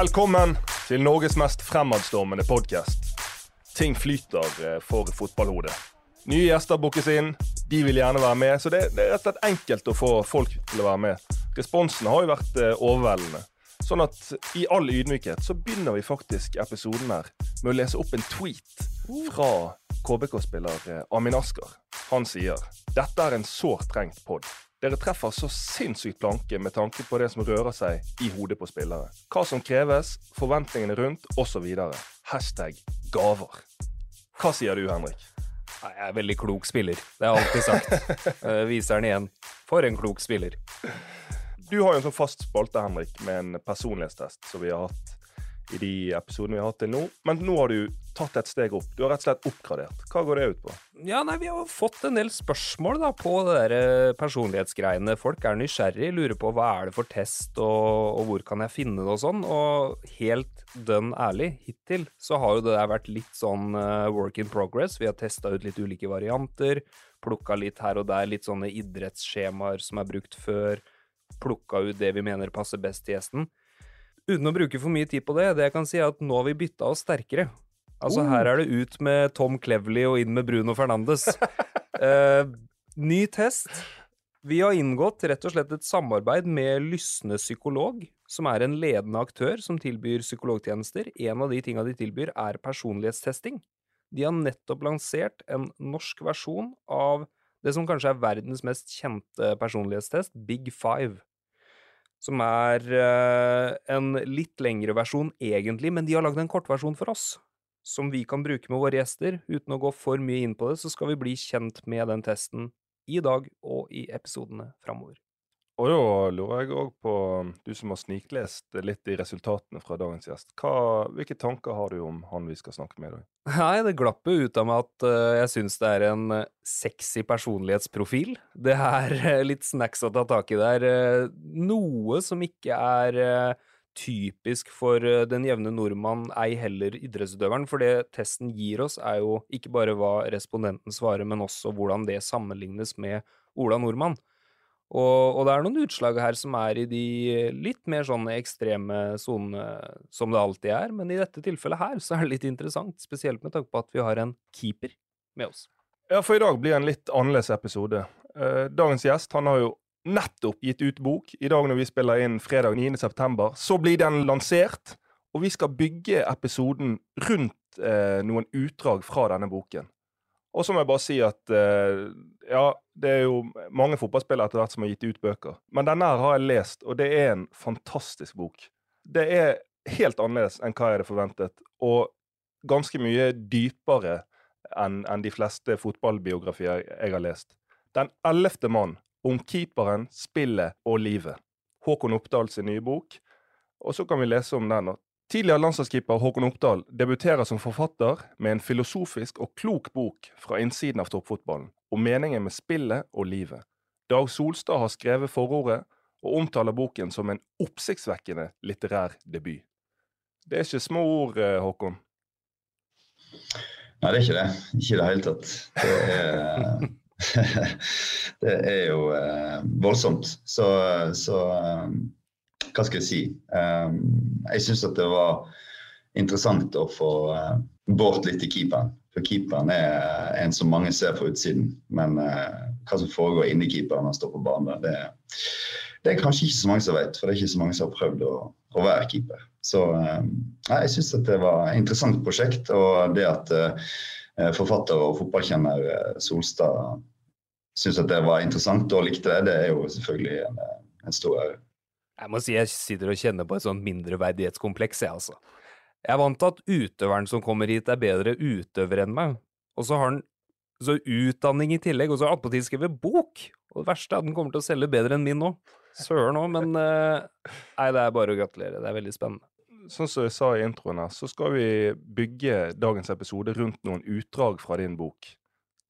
Velkommen til Norges mest fremadstormende podkast. Ting flyter eh, for fotballhodet. Nye gjester bookes inn, de vil gjerne være med, så det, det er rett og slett enkelt å få folk til å være med. Responsen har jo vært eh, overveldende. Sånn at i all ydmykhet så begynner vi faktisk episoden her med å lese opp en tweet fra KBK-spiller eh, Amin Asker. Han sier dette er en sårt trengt pod. Dere treffer så sinnssykt planke med tanke på det som rører seg i hodet på spillere. Hva som kreves, forventningene rundt osv. Hashtag gaver. Hva sier du, Henrik? Jeg er veldig klok spiller. Det har jeg alltid sagt. Eh, Viser den igjen. For en klok spiller. Du har jo en sånn fast spalte, Henrik, med en personlighetstest som vi har hatt i de episodene vi har hatt til nå. Men nå har du tatt et steg opp. Du har rett og slett oppgradert. Hva går det ut på? Ja, nei, Vi har fått en del spørsmål da på det der eh, personlighetsgreiene. Folk er nysgjerrig, lurer på hva er det for test, og, og hvor kan jeg finne det og sånn. Og helt dønn ærlig, hittil så har jo det der vært litt sånn uh, work in progress. Vi har testa ut litt ulike varianter. Plukka litt her og der, litt sånne idrettsskjemaer som er brukt før. Plukka ut det vi mener passer best til gjesten. Uten å bruke for mye tid på det, det jeg kan si er at nå har vi bytta oss sterkere. Altså, her er det ut med Tom Cleverley og inn med Bruno Fernandes. Eh, ny test. Vi har inngått rett og slett et samarbeid med Lysne psykolog, som er en ledende aktør som tilbyr psykologtjenester. En av de tinga de tilbyr, er personlighetstesting. De har nettopp lansert en norsk versjon av det som kanskje er verdens mest kjente personlighetstest, Big Five. Som er eh, en litt lengre versjon, egentlig, men de har lagd en kortversjon for oss. Som vi kan bruke med våre gjester. Uten å gå for mye inn på det, så skal vi bli kjent med den testen i dag og i episodene framover. Og da lurer jeg òg på, du som har sniklest litt i resultatene fra dagens gjest. Hva, hvilke tanker har du om han vi skal snakke med i dag? Nei, det glapp jo ut av meg at uh, jeg syns det er en eh, sexy personlighetsprofil. Det er uh, litt snacks å ta tak i der. Uh, noe som ikke er typisk for den jevne nordmann, ei heller idrettsutøveren. For det testen gir oss, er jo ikke bare hva respondenten svarer, men også hvordan det sammenlignes med Ola Nordmann. Og, og det er noen utslag her som er i de litt mer sånne ekstreme sonene som det alltid er, men i dette tilfellet her så er det litt interessant, spesielt med tanke på at vi har en keeper med oss. Ja, for i dag blir en litt annerledes episode. Eh, dagens gjest han har jo nettopp gitt ut bok. I dag når vi spiller inn fredag 9.9, så blir den lansert. Og vi skal bygge episoden rundt eh, noen utdrag fra denne boken. Og så må jeg bare si at eh, ja, det er jo mange fotballspillere etter hvert som har gitt ut bøker. Men denne her har jeg lest, og det er en fantastisk bok. Det er helt annerledes enn hva jeg hadde forventet, og ganske mye dypere enn en de fleste fotballbiografier jeg har lest. Den ellevte mann om keeperen, spillet og livet. Håkon Oppdal sin nye bok. Og så kan vi lese om den. og Tidligere landslagskeeper Håkon Oppdal debuterer som forfatter med en filosofisk og klok bok fra innsiden av toppfotballen, om meningen med spillet og livet. Dag Solstad har skrevet forordet, og omtaler boken som en oppsiktsvekkende litterær debut. Det er ikke små ord, eh, Håkon. Nei, det er ikke det. Ikke i det hele tatt. Det er, det er jo eh, voldsomt. Så, så eh, hva skal jeg si? Eh, jeg syns at det var interessant å få eh, bort litt i keeperen. For keeperen er en som mange ser fra utsiden. Men eh, hva som foregår inni keeperen når han står på banen, det, det er kanskje ikke så mange som vet. For det er ikke så mange som har prøvd å, å være keeper. Så eh, nei, jeg syns det var et interessant prosjekt. Og det at eh, forfatter og fotballkjenner eh, Solstad syns at det var interessant og likte det, det er jo selvfølgelig en, en stor ære. Jeg må si jeg sitter og kjenner på et sånt mindreverdighetskompleks, jeg, altså. Jeg er vant til at utøveren som kommer hit, er bedre utøver enn meg. Og så har han så utdanning i tillegg, og så har han attpåtil skrevet bok! Og det verste er at den kommer til å selge bedre enn min nå. Søren òg, men eh, Nei, det er bare å gratulere. Det er veldig spennende. Sånn som jeg sa i introen her, så skal vi bygge dagens episode rundt noen utdrag fra din bok.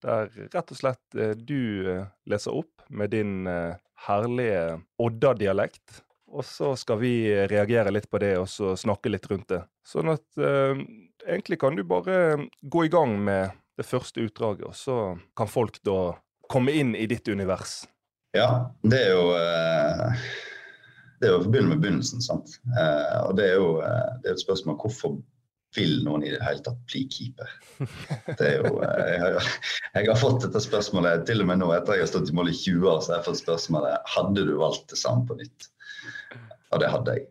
Der rett og slett eh, du eh, leser opp med din herlige Odda-dialekt. Og så skal vi reagere litt på det og så snakke litt rundt det. Sånn at eh, egentlig kan du bare gå i gang med det første utdraget, og så kan folk da komme inn i ditt univers. Ja, det er jo eh, det er jo å begynne med begynnelsen. sant? Eh, og det er jo det er et spørsmål hvorfor vil noen i det hele tatt bli keeper? Det er jo, jeg har, jeg har fått dette spørsmålet til og med nå etter jeg har stått i mål i 20 år. så jeg har fått spørsmålet hadde du valgt det samme på nytt. Og det hadde jeg.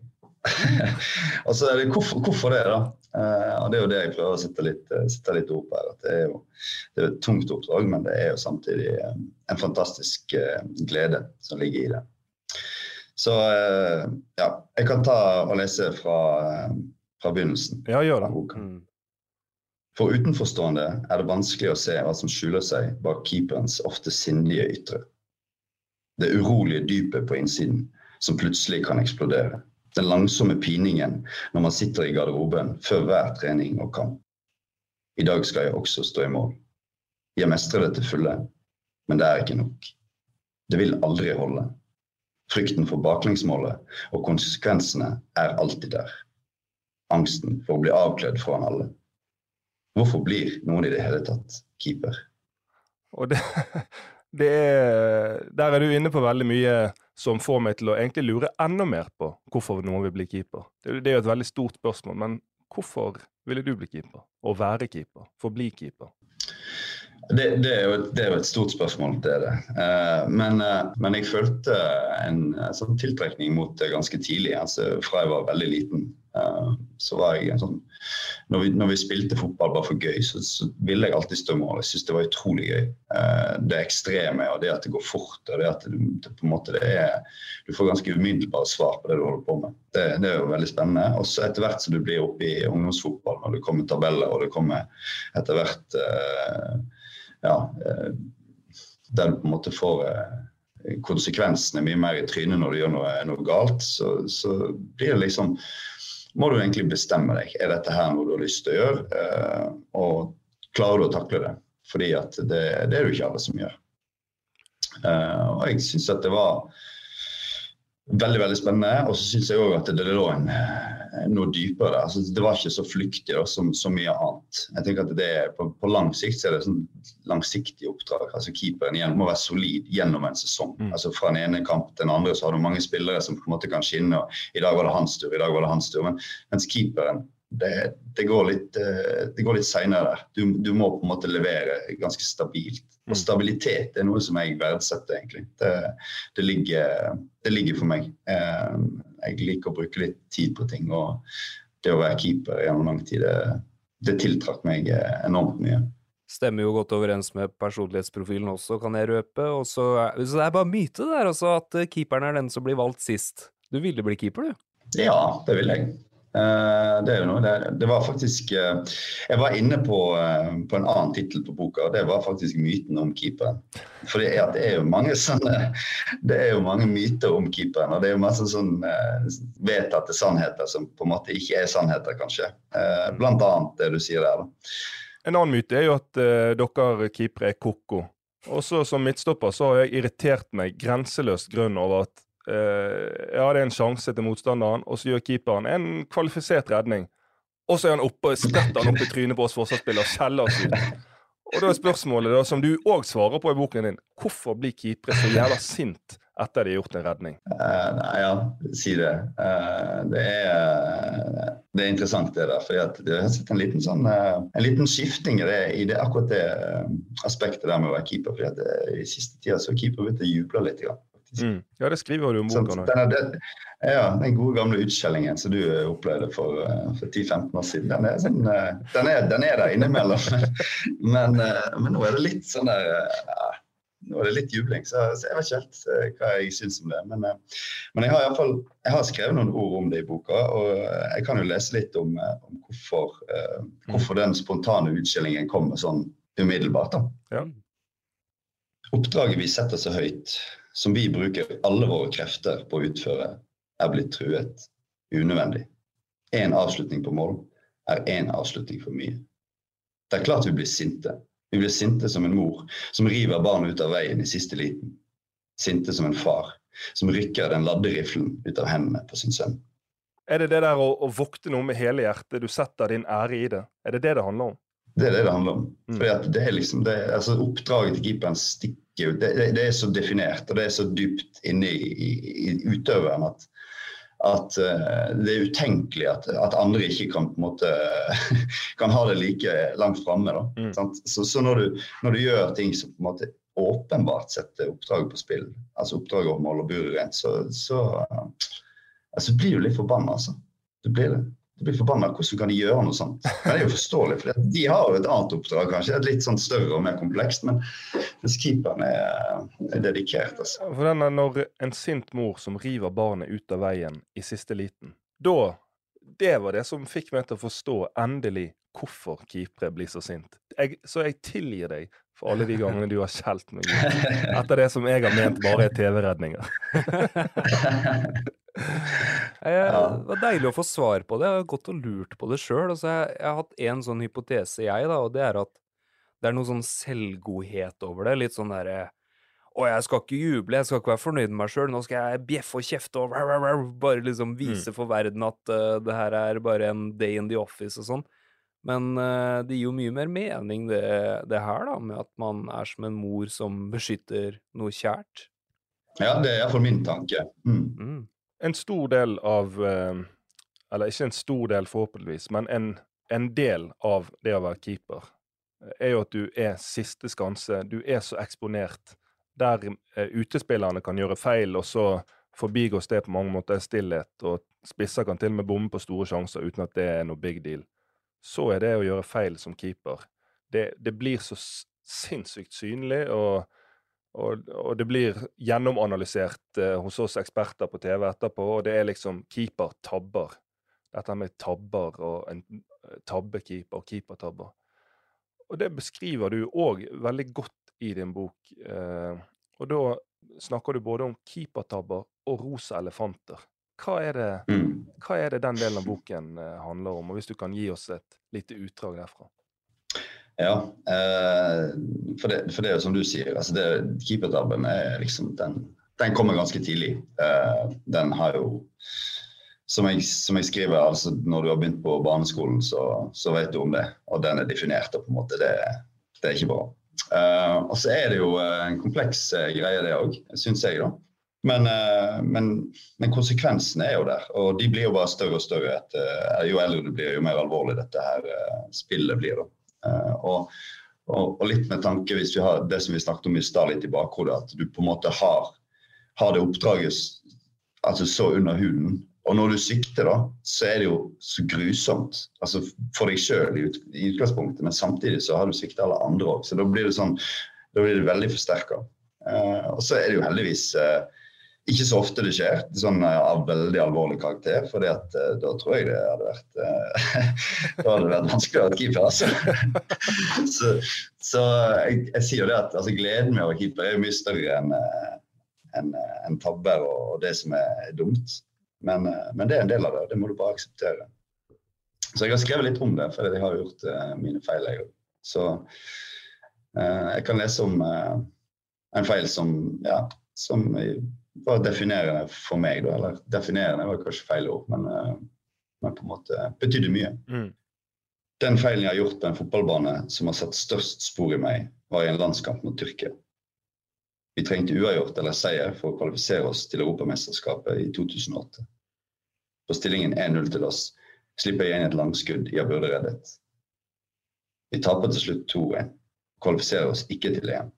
og så er det hvorfor, hvorfor det, da? Uh, og Det er jo det jeg prøver å sette litt, uh, sette litt opp her. at Det er jo det er et tungt oppdrag, men det er jo samtidig uh, en fantastisk glede som ligger i det. Så ja, jeg kan ta og lese fra, fra begynnelsen. Ja, gjør det. Mm. For utenforstående er det vanskelig å se hva som skjuler seg bak keeperens ofte sindige ytre. Det urolige dypet på innsiden som plutselig kan eksplodere den langsomme piningen når man sitter i garderoben før hver trening og kamp. I dag skal jeg også stå i mål. Jeg mestrer det til fulle, men det er ikke nok. Det vil aldri holde. Frykten for baklengsmålet og konsekvensene er alltid der. Angsten for å bli avkledd foran alle. Hvorfor blir noen i det hele tatt keeper? Og det, er, der er du inne på veldig mye som får meg til å egentlig lure enda mer på hvorfor noen vil bli keeper. Det, det er jo et veldig stort spørsmål, men hvorfor ville du bli keeper? Å være keeper? Forbli keeper? Det, det, er jo, det, er jo et, stort spørsmål, det er det. Uh, men, uh, men, jeg følte en uh, sånn tiltrekning mot det ganske tidlig, altså fra jeg var veldig liten. Så var jeg en sånn når vi, når vi, spilte fotball bare for gøy, så, så ville jeg alltid stå mål. Jeg syntes det var utrolig gøy. Uh, det ekstreme og det at det går fort og det at du på en måte det er Du får ganske umiddelbare svar på det du holder på med. Det, det er jo veldig spennende. Og så etter hvert som du blir oppe i ungdomsfotball, når det kommer tabeller og det kommer etter hvert uh, Ja, der du på en måte får konsekvensene mye mer i trynet når du gjør noe, noe galt, så, så blir det liksom må du egentlig bestemme deg. Er dette her noe du har lyst til å gjøre? Eh, og klarer du å takle det? Fordi at det, det er det jo ikke alle som gjør. Eh, og jeg syns at det var veldig veldig spennende. Og så syns jeg òg at det lå en, noe dypere. Altså, det var ikke så flyktig da, som så mye annet. Jeg tenker at det på, på lang sikt så er det sånn langsiktig oppdrag. altså Keeperen igjen må være solid gjennom en sesong. Mm. altså Fra den ene kamp til den andre så har du mange spillere som på en måte kan skinne. og I dag var det hans tur, i dag var det hans tur. Men, mens keeperen det, det, går litt, det går litt seinere. Du, du, må på en måte levere ganske stabilt. Og mm. stabilitet er noe som jeg verdsetter, egentlig. Det, det, ligger, det ligger, for meg. Jeg liker å bruke litt tid på ting. Og det å være keeper gjennom lang tid, det, det tiltrakk meg eh, enormt mye. Stemmer jo godt overens med personlighetsprofilen også, kan jeg røpe. Også, så det er bare myte der, også, at keeperen er den som blir valgt sist. Du ville bli keeper, du? Ja, det ville jeg. Uh, det er jo noe, det, det var faktisk uh, Jeg var inne på, uh, på en annen tittel på boka, og det var faktisk myten om keeperen. For det er, det er, jo mange sånne Det er jo mange myter om keeperen, og det er jo masse sånn vedtatte sannheter som på en måte ikke er sannheter, kanskje. blant annet det du sier der, da. En annen myte er jo at dere keepere er ko-ko. Også som midtstopper så har jeg irritert meg grenseløst grunn over at Uh, ja, det er en sjanse til motstanderen, og så gjør keeperen en kvalifisert redning. Og så er han oppe, spretter han opp i trynet på oss forsvarsspillere og skjeller oss ut. Og da er spørsmålet, da, som du òg svarer på i boken din, hvorfor blir keepere så jævla sint etter de har gjort en redning? Uh, nei, ja, si det. Uh, det, er, det, er, interessant, det der. For jeg har sett en liten, sånn, en liten skifting i det, i det, akkurat det aspektet der med å være keeper. For I siste tida så har keeper begynt å juble litt. Grann. Mm. Ja, det skriver du om boka nå. Ja, den gode gamle utskjellingen som du eh, opplevde for, eh, for 10-15 år siden, den er, sånn, eh, den, er, den er, der innimellom. Men, men, nå er det litt sånn der ja, Nå er det litt jubling, så, så jeg vet ikke helt hva jeg syns om det. Men, men jeg har i fall, jeg har skrevet noen ord om det i boka, og jeg kan jo lese litt om, om hvorfor, uh, hvorfor den spontane utskjellingen kommer sånn umiddelbart. da. Ja. Oppdraget vi setter så høyt, som vi bruker alle våre krefter på å utføre, er blitt truet unødvendig. Én avslutning på mål er én avslutning for mye. Det er klart vi blir sinte. Vi blir sinte som en mor som river barnet ut av veien i siste liten. Sinte som en far som rykker den ladde riflen ut av hendene på sin sønn. Er det det der å, å vokte noe med hele hjertet, du setter din ære i det? Er det det det handler om? Det er det det handler om. Mm. Fordi det er liksom det, altså Oppdraget til keeperen stikker ut. Det, det, det, er så definert og det er så dypt inne i, i, i utøveren at at uh, det er utenkelig at, at, andre ikke kan på en måte kan ha det like langt framme. Mm. Så, så når, du, når, du, gjør ting som på en måte åpenbart setter oppdraget på spill, altså oppdraget om å holde buret rent, så, så uh, altså, blir du litt forbanna, altså. Du blir det du blir forbanna. Hvordan kan de gjøre noe sånt? Men det er jo forståelig, for de har jo et annet oppdrag, kanskje. Et litt sånn større og mer komplekst. Men keeperen er, er dedikert. Altså. For den er Når en sint mor som river barnet ut av veien i siste liten, da Det var det som fikk meg til å forstå endelig hvorfor keepere blir så sint. Jeg, så jeg tilgir deg for alle de gangene du har skjelt meg. Etter det som jeg har ment bare er TV-redninger. Det var deilig å få svar på det. Jeg har gått og lurt på det sjøl. Altså, jeg, jeg, har hatt en sånn hypotese, jeg, da, og det er at det er noe sånn selvgodhet over det. Litt sånn derre Å, jeg skal ikke juble, jeg skal ikke være fornøyd med meg sjøl. Nå skal jeg bjeffe og kjefte og bare liksom vise mm. for verden at uh, det her er bare en day in the office og sånn. Men uh, det gir jo mye mer mening, det, det, her, da, med at man er som en mor som beskytter noe kjært. Ja, det er iallfall min tanke. Mm. Mm. En stor del av uh, Eller ikke en stor del, forhåpentligvis, men en, en, del av det å være keeper er jo at du er siste skanse. Du er så eksponert. Der uh, utespillerne kan gjøre feil, og så forbigås det på mange måter stillhet, og spisser kan til og med bomme på store sjanser uten at det er noe big deal så er det å gjøre feil som keeper Det, det blir så sinnssykt synlig, og, og, og det blir gjennomanalysert eh, hos oss eksperter på TV etterpå, og det er liksom keeper-tabber. Dette med tabber og en eh, tabbekeeper og keepertabber. Og det beskriver du òg veldig godt i din bok. Eh, og da snakker du både om keepertabber og rosa elefanter. Hva er, det, mm. hva er det den delen av boken eh, handler om, og hvis du kan gi oss et lite utdrag derfra? Ja, eh, for, det, for, det, er jo som du sier, altså det, keepertabben er liksom den, den kommer ganske tidlig. Den har jo som jeg, som jeg, skriver, altså når du har begynt på barneskolen, så, så vet du om det. Og den er definert, og på en måte det, det er ikke bra. Uh, og så er det jo en kompleks uh, greie, det òg, syns jeg. da. Men, uh, men, men, konsekvensene er jo der, og de blir jo bare større og større. Etter, eh, jo eldre du blir, jo mer alvorlig dette her uh, spillet blir. Og, og, og, litt med tanke, hvis vi har det som vi snakket om i stad, litt i bakhodet, at du på en måte har, har det oppdraget altså så under huden. Og når du sykter, da, så er det jo så grusomt. Altså for deg sjøl i, utgangspunktet, men samtidig så har du sikta alle andre òg. Så da blir det sånn, da blir det veldig forsterka. Uh, og så er det jo heldigvis uh, ikke så ofte det skjer, sånn eh, av veldig alvorlig karakter. For uh, da tror jeg det hadde vært uh, Da hadde det vært vanskelig å være keeper, altså. så, så jeg, jeg, sier det at altså, gleden med å være keeper er mye større enn en, en tabber og, og, det som er dumt. Men, men, det er en del av det, det må du bare akseptere. Så jeg har skrevet litt om det, for jeg har gjort mine feil, jeg òg. Så jeg kan lese om en feil som, ja, som var definerende for meg, da. Eller definerende var kanskje feil ord, men, uh, men på en måte betydde mye. Mm. Den feilen jeg har gjort på en fotballbane som har satt størst spor i meg, var i en landskamp mot Tyrkia. Vi trengte uavgjort eller seier for å kvalifisere oss til Europamesterskapet i 2008. På stillingen 1-0 til oss slipper jeg inn et langskudd jeg burde reddet. Vi taper til slutt 2-1, og kvalifiserer oss ikke til EM.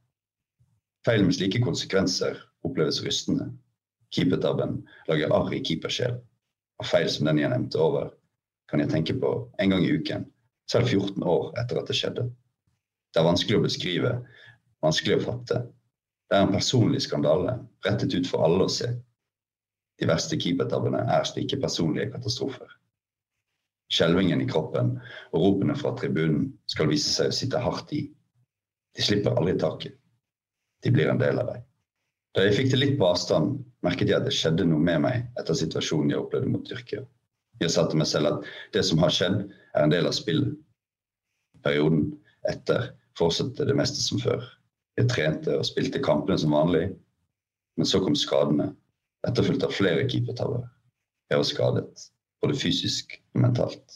Feil med slike konsekvenser oppleves rystende. Keepertabben lager arr i keepersjel. Og feil som den jeg nevnte over, kan jeg tenke på en gang i uken, selv 14 år etter at det skjedde. Det er vanskelig å beskrive, vanskelig å fatte. Det er en personlig skandale, rettet ut for alle å se. De verste keepertabbene er slike personlige katastrofer. Skjelvingen i kroppen og ropene fra tribunen skal vise seg å sitte hardt i. De slipper aldri taket. De blir en del av deg. Da jeg fikk det litt på avstand, merket jeg at det skjedde noe med meg etter situasjonen jeg opplevde mot Tyrkia. Jeg sa til meg selv at det som har skjedd, er en del av spillet. Perioden etter fortsatte det meste som før. Jeg trente og spilte kampene som vanlig, men så kom skadene, etterfulgt av flere keepertabber. Jeg var skadet, både fysisk og mentalt.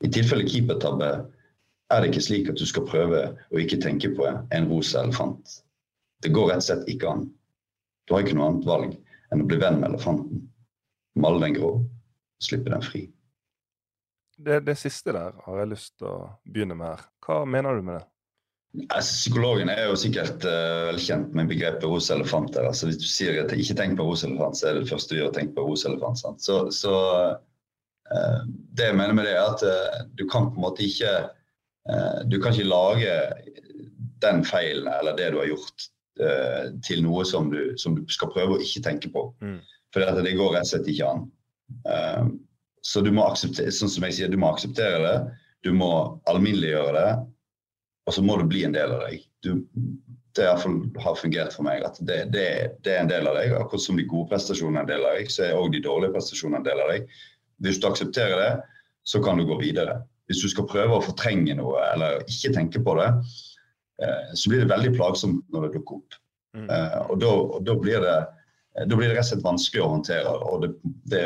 I tilfelle keepertabbe er det ikke slik at du skal prøve å ikke tenke på en rosa elefant. Det går rett og slett ikke an. Du har ikke noe annet valg enn å bli venn med elefanten. male den grå, slippe den fri. Det, det siste der har jeg lyst til å begynne med her. Hva mener du med det? Altså, psykologen er jo sikkert uh, velkjent med begrepet ros elefant. Altså, hvis du sier at ikke tenk på ros elefant, så er det det første du gjør å tenke på ros elefant. Så, så uh, det jeg mener med det, er at uh, du kan på en måte ikke Du kan ikke lage den feilen eller det du har gjort, til noe som du, som du, skal prøve å ikke tenke på. Mm. For det, det går rett og slett ikke an. så du må akseptere, sånn som jeg sier, du må akseptere det. Du må alminneliggjøre det og så må det bli en del av deg. Du, det har fungert for meg. at det, det, det, er en del av deg. Akkurat som de gode prestasjonene er en del av deg, så er òg de dårlige prestasjonene en del av deg. Hvis du aksepterer det, så kan du gå videre. Hvis du skal prøve å fortrenge noe eller ikke tenke på det, eh, så blir det veldig plagsomt når det dukker opp. Mm. Eh, og da, da, blir det da blir det rett og slett vanskelig å håndtere, og det, det,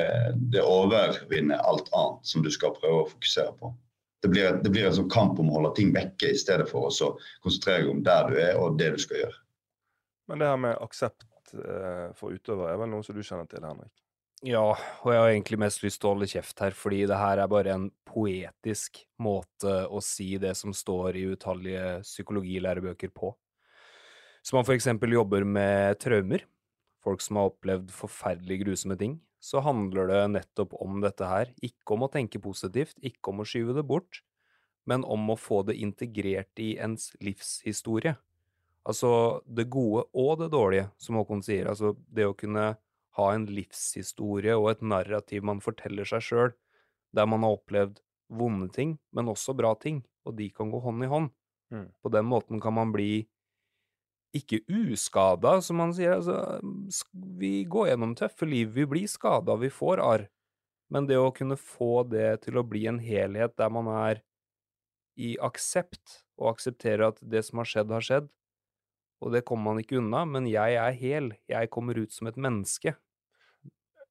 det overvinner alt annet som du skal prøve å fokusere på det blir, det blir, en sånn kamp om å holde ting vekke, i stedet for å konsentrere deg om der du er og det du skal gjøre. Men det her med aksept eh, for utøvere er vel noe som du kjenner til, Henrik? Ja, og jeg har egentlig mest lyst til å holde kjeft her, fordi det her er bare en poetisk måte å si det som står i utallige psykologilærebøker på. Så man for eksempel jobber med traumer, folk som har opplevd forferdelig grusomme ting, så handler det nettopp om dette her. Ikke om å tenke positivt, ikke om å skyve det bort, men om å få det integrert i ens livshistorie. Altså det gode og det dårlige, som Håkon sier. Altså det å kunne ha en livshistorie og et narrativ man forteller seg sjøl, der man har opplevd vonde ting, men også bra ting, og de kan gå hånd i hånd. Mm. På den måten kan man bli ikke uskada, som man sier. Altså, vi går gjennom tøffe liv, vi blir skada, vi får arr. Men det å kunne få det til å bli en helhet der man er i aksept, og aksepterer at det som har skjedd, har skjedd, og det kommer man ikke unna, men jeg er hel, jeg kommer ut som et menneske.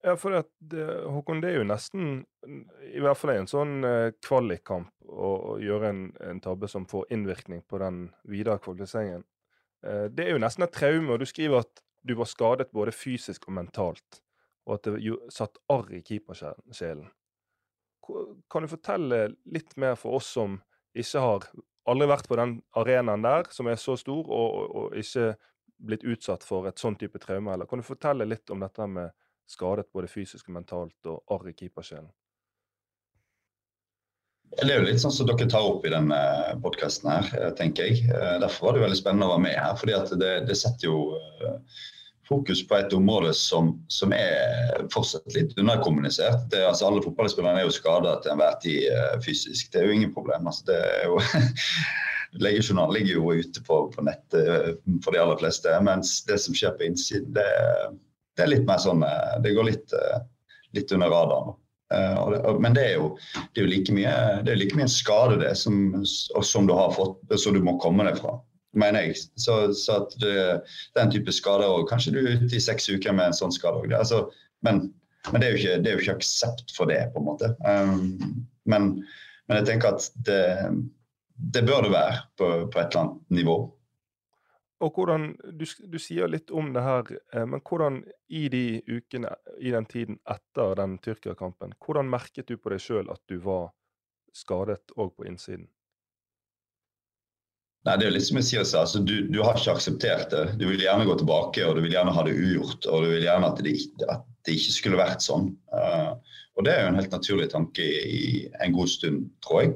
Ja, for det, Håkon, det er jo nesten, i hvert fall en sånn eh, kvalikkamp, å, å gjøre en, en, tabbe som får innvirkning på den videre kvalifiseringen. Eh, det er jo nesten et traume, og du skriver at du var skadet både fysisk og mentalt, og at det satt arr i keepersjelen. Kan du fortelle litt mer for oss som ikke har aldri vært på den arenaen der, som er så stor, og, og ikke blitt utsatt for et sånn type traume? Eller kan du fortelle litt om dette med skadet både fysisk og mentalt, og arr i keepersjelen? Det er jo litt sånn som dere tar opp i denne podkasten her, eh, tenker jeg. Eh, derfor var det veldig spennende å være med her. fordi det, det setter jo eh, fokus på et område som, som er fortsatt litt underkommunisert. Det, altså alle fotballspillerne er jo skada til enhver tid fysisk. Det er jo ingen problem. Altså, det er jo Legejournalen ligger jo ute på, på nettet for de aller fleste. Mens det som skjer på innsiden, det, det er litt mer sånn Det går litt, litt under radaren. Uh, men det er, jo, det er jo, like mye, er like mye skade det som, som, du har fått, så du må komme deg fra, mener jeg. Så, så at det, den type skader òg Kanskje du er ute i seks uker med en sånn skade. Altså, men, men det, er ikke, det, er jo ikke, aksept for det, på en måte. Um, men, men, jeg tenker at det bør det være på, på et eller annet nivå. Og hvordan, du, du, sier litt om det her, eh, men hvordan i de ukene, i den tiden etter den Tyrkia-kampen, hvordan merket du på deg sjøl at du var skadet òg på innsiden? Nei, Det er litt som jeg sier, altså, du, du, har ikke akseptert det. Du vil gjerne gå tilbake og du vil gjerne ha det ugjort. Og du vil gjerne at det, at det ikke skulle vært sånn. Uh, og det er jo en helt naturlig tanke i, i en god stund, tror jeg.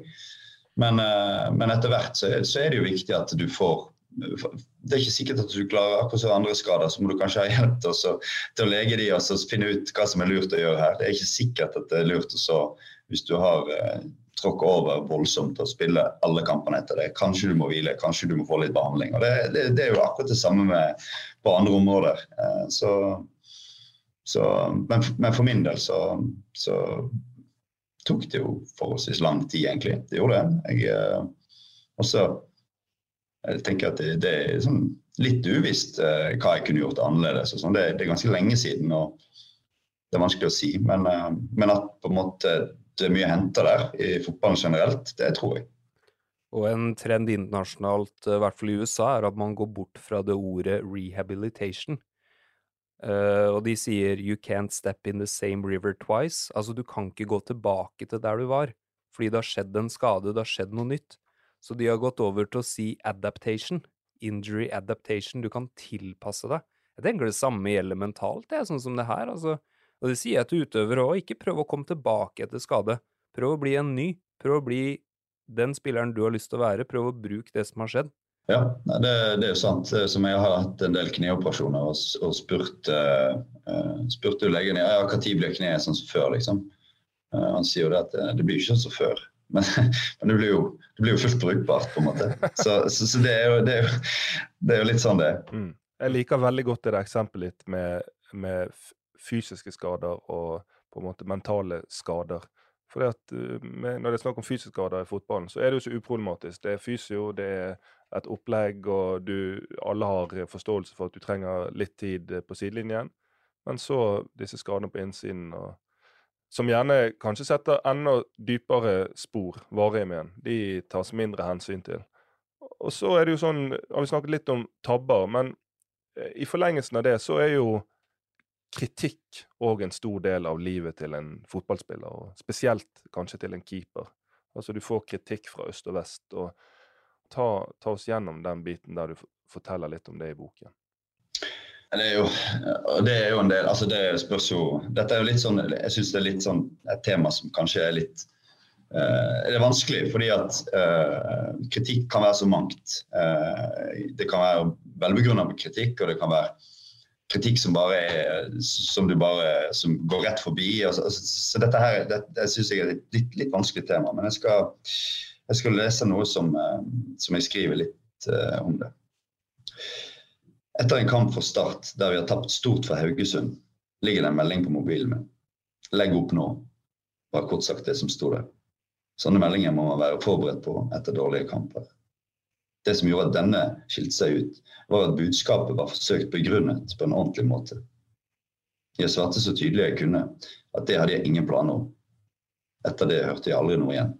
Men, uh, men etter hvert så, så, er det jo viktig at du får det er ikke sikkert at du klarer akkurat som andre skader, så må du kanskje ha hjelp til, til å lege de og så finne ut hva som er lurt å gjøre her. Det er ikke sikkert at det er lurt å hvis du har eh, tråkket over voldsomt og spille alle kampene etter det. Kanskje du må hvile, kanskje du må få litt behandling. og Det, det, det er jo akkurat det samme med, på andre områder. Eh, så, så, men, men, for min del så, så, tok det jo forholdsvis lang tid, egentlig. Det gjorde det. Jeg, eh, også jeg tenker at det, det er sånn litt uvisst eh, hva jeg kunne gjort annerledes. Sånn. Det, det, er ganske lenge siden, og det er vanskelig å si. Men, eh, men at på en måte det er mye henta der i fotballen generelt, det tror jeg. Og en trend internasjonalt, eh, i hvert fall i USA, er at man går bort fra det ordet rehabilitation. Uh, og de sier 'you can't step in the same river twice'. Altså, du kan ikke gå tilbake til der du var, fordi det har skjedd en skade, det har skjedd noe nytt. Så de har gått over til å si 'adaptation'. Injury adaptation. Du kan tilpasse deg. Jeg tenker det samme gjelder mentalt, det er sånn som det her. altså. Og det sier jeg til utøvere òg, ikke prøv å komme tilbake etter skade. Prøv å bli en ny. Prøv å bli den spilleren du har lyst til å være. Prøv å bruke det som har skjedd. Ja, det, det er jo sant. Som jeg har hatt en del kneoperasjoner og, og spurt, uh, spurte jo legen ja, når blir kneet sånn som før, liksom. Uh, han sier jo det at det, det blir ikke sånn som før. Men, men det, blir jo, det, blir jo, fullt brukbart, på en måte. Så, så, så det, er jo, det, er jo, det, er jo, litt sånn det mm. Jeg liker veldig godt det eksempelet ditt med, med fysiske skader og på en måte mentale skader. For med, når det er snakk om fysiske skader i fotballen, så er det jo så uproblematisk. Det er fysio, det er et opplegg, og du, alle har forståelse for at du trenger litt tid på sidelinjen. Men så disse skadene på innsiden, og, som gjerne kanskje setter enda dypere spor, varige igjen, de tas mindre hensyn til. Og så er det jo sånn, har vi snakket litt om tabber, men eh, i forlengelsen av det så er jo kritikk òg en stor del av livet til en fotballspiller, og spesielt kanskje til en keeper. Altså du får kritikk fra øst og vest. og ta, ta oss gjennom den biten der du forteller litt om det i boken. Det er jo, det er jo en del altså det spørs jo, Dette er jo litt sånn, jeg synes det er litt sånn et tema som kanskje er litt uh, Det er vanskelig, fordi at uh, kritikk kan være så mangt. Uh, det kan være velbegrunnet kritikk, og det kan være kritikk som bare er, som du bare som går rett forbi. Så, altså, så dette her det, det syns jeg er et litt, litt, vanskelig tema. Men jeg skal, jeg skal lese noe som, som jeg skriver litt om det. Etter en kamp for Start der vi har tapt stort for Haugesund, ligger det en melding på mobilen min. Legg opp nå, var kort sagt det som sto der. Sånne meldinger må man være forberedt på etter dårlige kamper. Det som gjorde at denne skilte seg ut, var at budskapet var forsøkt begrunnet på en ordentlig måte. Jeg svarte så tydelig jeg kunne at det hadde jeg ingen planer om. Etter det hørte jeg aldri noe igjen.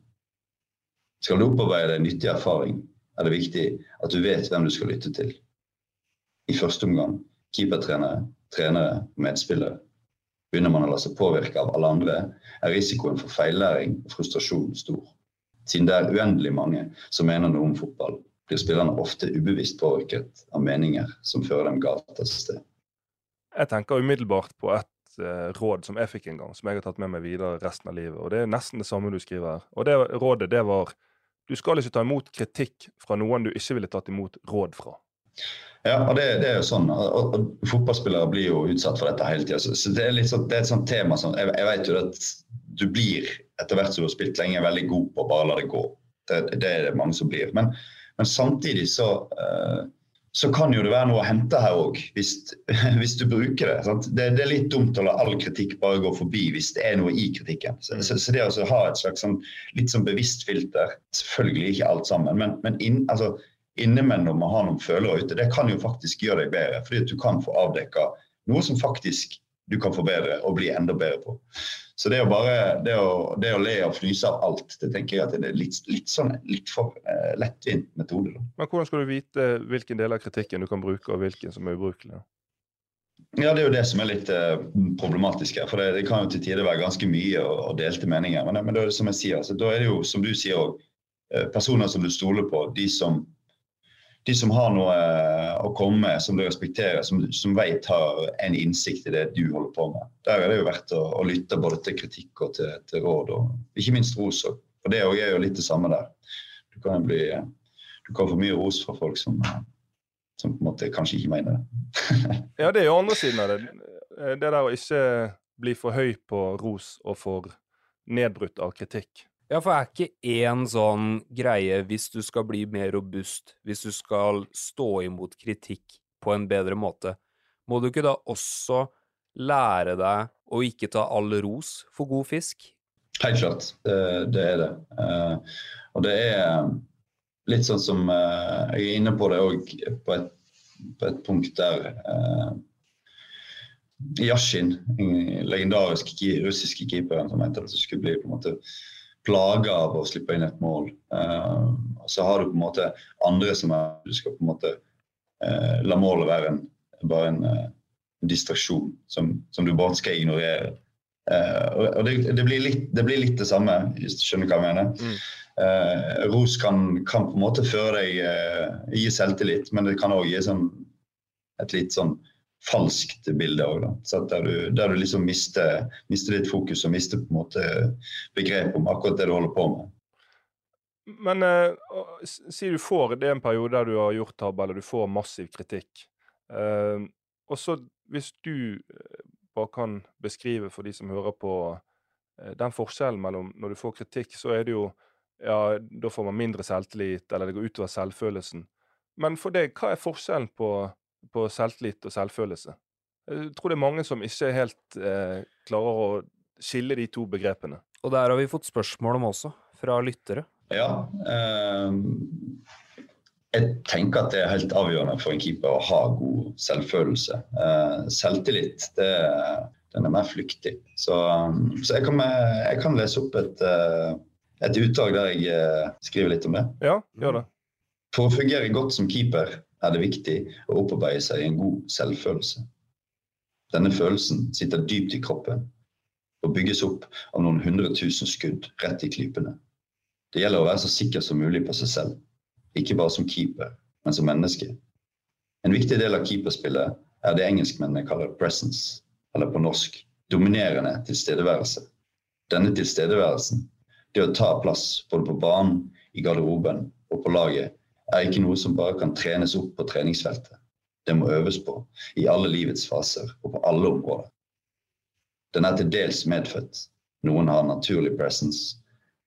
Skal du opparbeide deg nyttig erfaring, er det viktig at du vet hvem du skal lytte til. I første omgang keepertrenere, trenere medspillere. Begynner man å la seg påvirke av alle andre, er risikoen for feillæring og frustrasjon stor. Siden det er uendelig mange som mener noe om fotball, blir spillerne ofte ubevisst påvirket av meninger som fører dem galt av sted. Jeg tenker umiddelbart på et uh, råd som jeg fikk en gang, som jeg har tatt med meg videre resten av livet. og Det er nesten det samme du skriver her. Og det Rådet det var du skal ikke ta imot kritikk fra noen du ikke ville tatt imot råd fra. Ja, og det, det, er jo sånn. Og, og, Fotballspillere blir jo utsatt for dette hele tida. Så, så det, er litt sånn, det er et sånt tema som jeg, jeg, vet jo at du blir, etter hvert som du har spilt lenge, veldig god på å bare la det gå. Det, det er det mange som blir. Men men samtidig så, uh, så kan jo det være noe å hente her òg, hvis, hvis, du bruker det, det, det. er litt dumt å la all kritikk bare gå forbi hvis det er noe i kritikken. Så, så, så det å ha et slags sånn, litt sånn bevisst filter, selvfølgelig ikke alt sammen, men, men inn, altså, innimellom å ha noen følere ute, det kan jo faktisk gjøre deg bedre. Fordi at du kan få avdekka noe som faktisk du kan forbedre og bli enda bedre på. Så det å bare det å, det å le og fnyse av alt, det tenker jeg at det er litt, litt, sånn, litt for eh, lettvint metode. Da. Men hvordan skal du vite hvilken del av kritikken du kan bruke, og hvilken som er ubrukelig? Ja, Det er jo det som er litt eh, problematisk her. For det, det, kan jo til tider være ganske mye og, og delte meninger. Men, men da, som jeg sier, altså, da er det jo, som du sier òg, eh, personer som du stoler på. De som de som har noe eh, å komme med, som du respekterer, som, som vet har en innsikt i det du holder på med. Der er det jo verdt å, å lytte både til kritikk og til, til råd, og ikke minst ros. For det er jo litt det samme der. Du kan, bli, du kan få mye ros fra folk som, som på en måte kanskje ikke mener det. ja, det er jo andre siden av det. Det der å ikke bli for høy på ros og for nedbrutt av kritikk. Ja, for er ikke én sånn greie hvis du skal bli mer robust, hvis du skal stå imot kritikk på en bedre måte, må du ikke da også lære deg å ikke ta all ros for god fisk? Helt klart, det, er det. Uh, og det er litt sånn som uh, Jeg er inne på det òg på, på, et punkt der uh, Yashin, den legendariske russiske keeperen som mente at det skulle bli på en måte plaga av å slippe inn et mål. Uh, så har du på en måte andre som er Du skal på en måte uh, la målet være en, bare en, uh, distraksjon som, som du bare skal ignorere. Og det, det, blir litt, det, blir litt, det samme, hvis du skjønner hva jeg mener. Mm. Ros kan, kan, på en måte føre deg gi selvtillit, men det kan òg gi sånn, et litt sånn falskt bilde òg. Der, du, der du liksom mister, mister litt fokus og mister på en måte begrep om akkurat det du holder på med. Men uh, si du får det er en periode der du har gjort tabbe, eller du får massiv kritikk. Uh, og så hvis du bare kan beskrive for de som hører på, eh, den forskjellen mellom når du får kritikk, så er det jo ja, da får man mindre selvtillit, eller det går utover selvfølelsen. Men for deg, hva er forskjellen på, på selvtillit og selvfølelse? Jeg tror det er mange som ikke helt eh, klarer å skille de to begrepene. Og der har vi fått spørsmål om også, fra lyttere. Ja. Eh, jeg tenker at det er helt avgjørende for en keeper å ha god selvfølelse. Eh, selvtillit, det, den er mer flyktig. Så, så jeg, kan, jeg, kan, lese opp et, uh, et utdrag der jeg uh, skriver litt om det. Ja, gjør det. For å fungere godt som keeper er det viktig å opparbeide seg en god selvfølelse. Denne følelsen sitter dypt i kroppen og bygges opp av noen hundre tusen skudd rett i klypene. Det gjelder å være så sikker som mulig på seg selv ikke bare som keeper, men som menneske. En viktig del av keeperspillet er det engelskmennene kaller 'presence', eller på norsk dominerende tilstedeværelse. Denne tilstedeværelsen, det å ta plass både på banen, i garderoben og på laget, er ikke noe som bare kan trenes opp på treningsfeltet. Det må øves på i alle livets faser og på alle områder. Den er til dels medfødt. Noen har naturlig presence,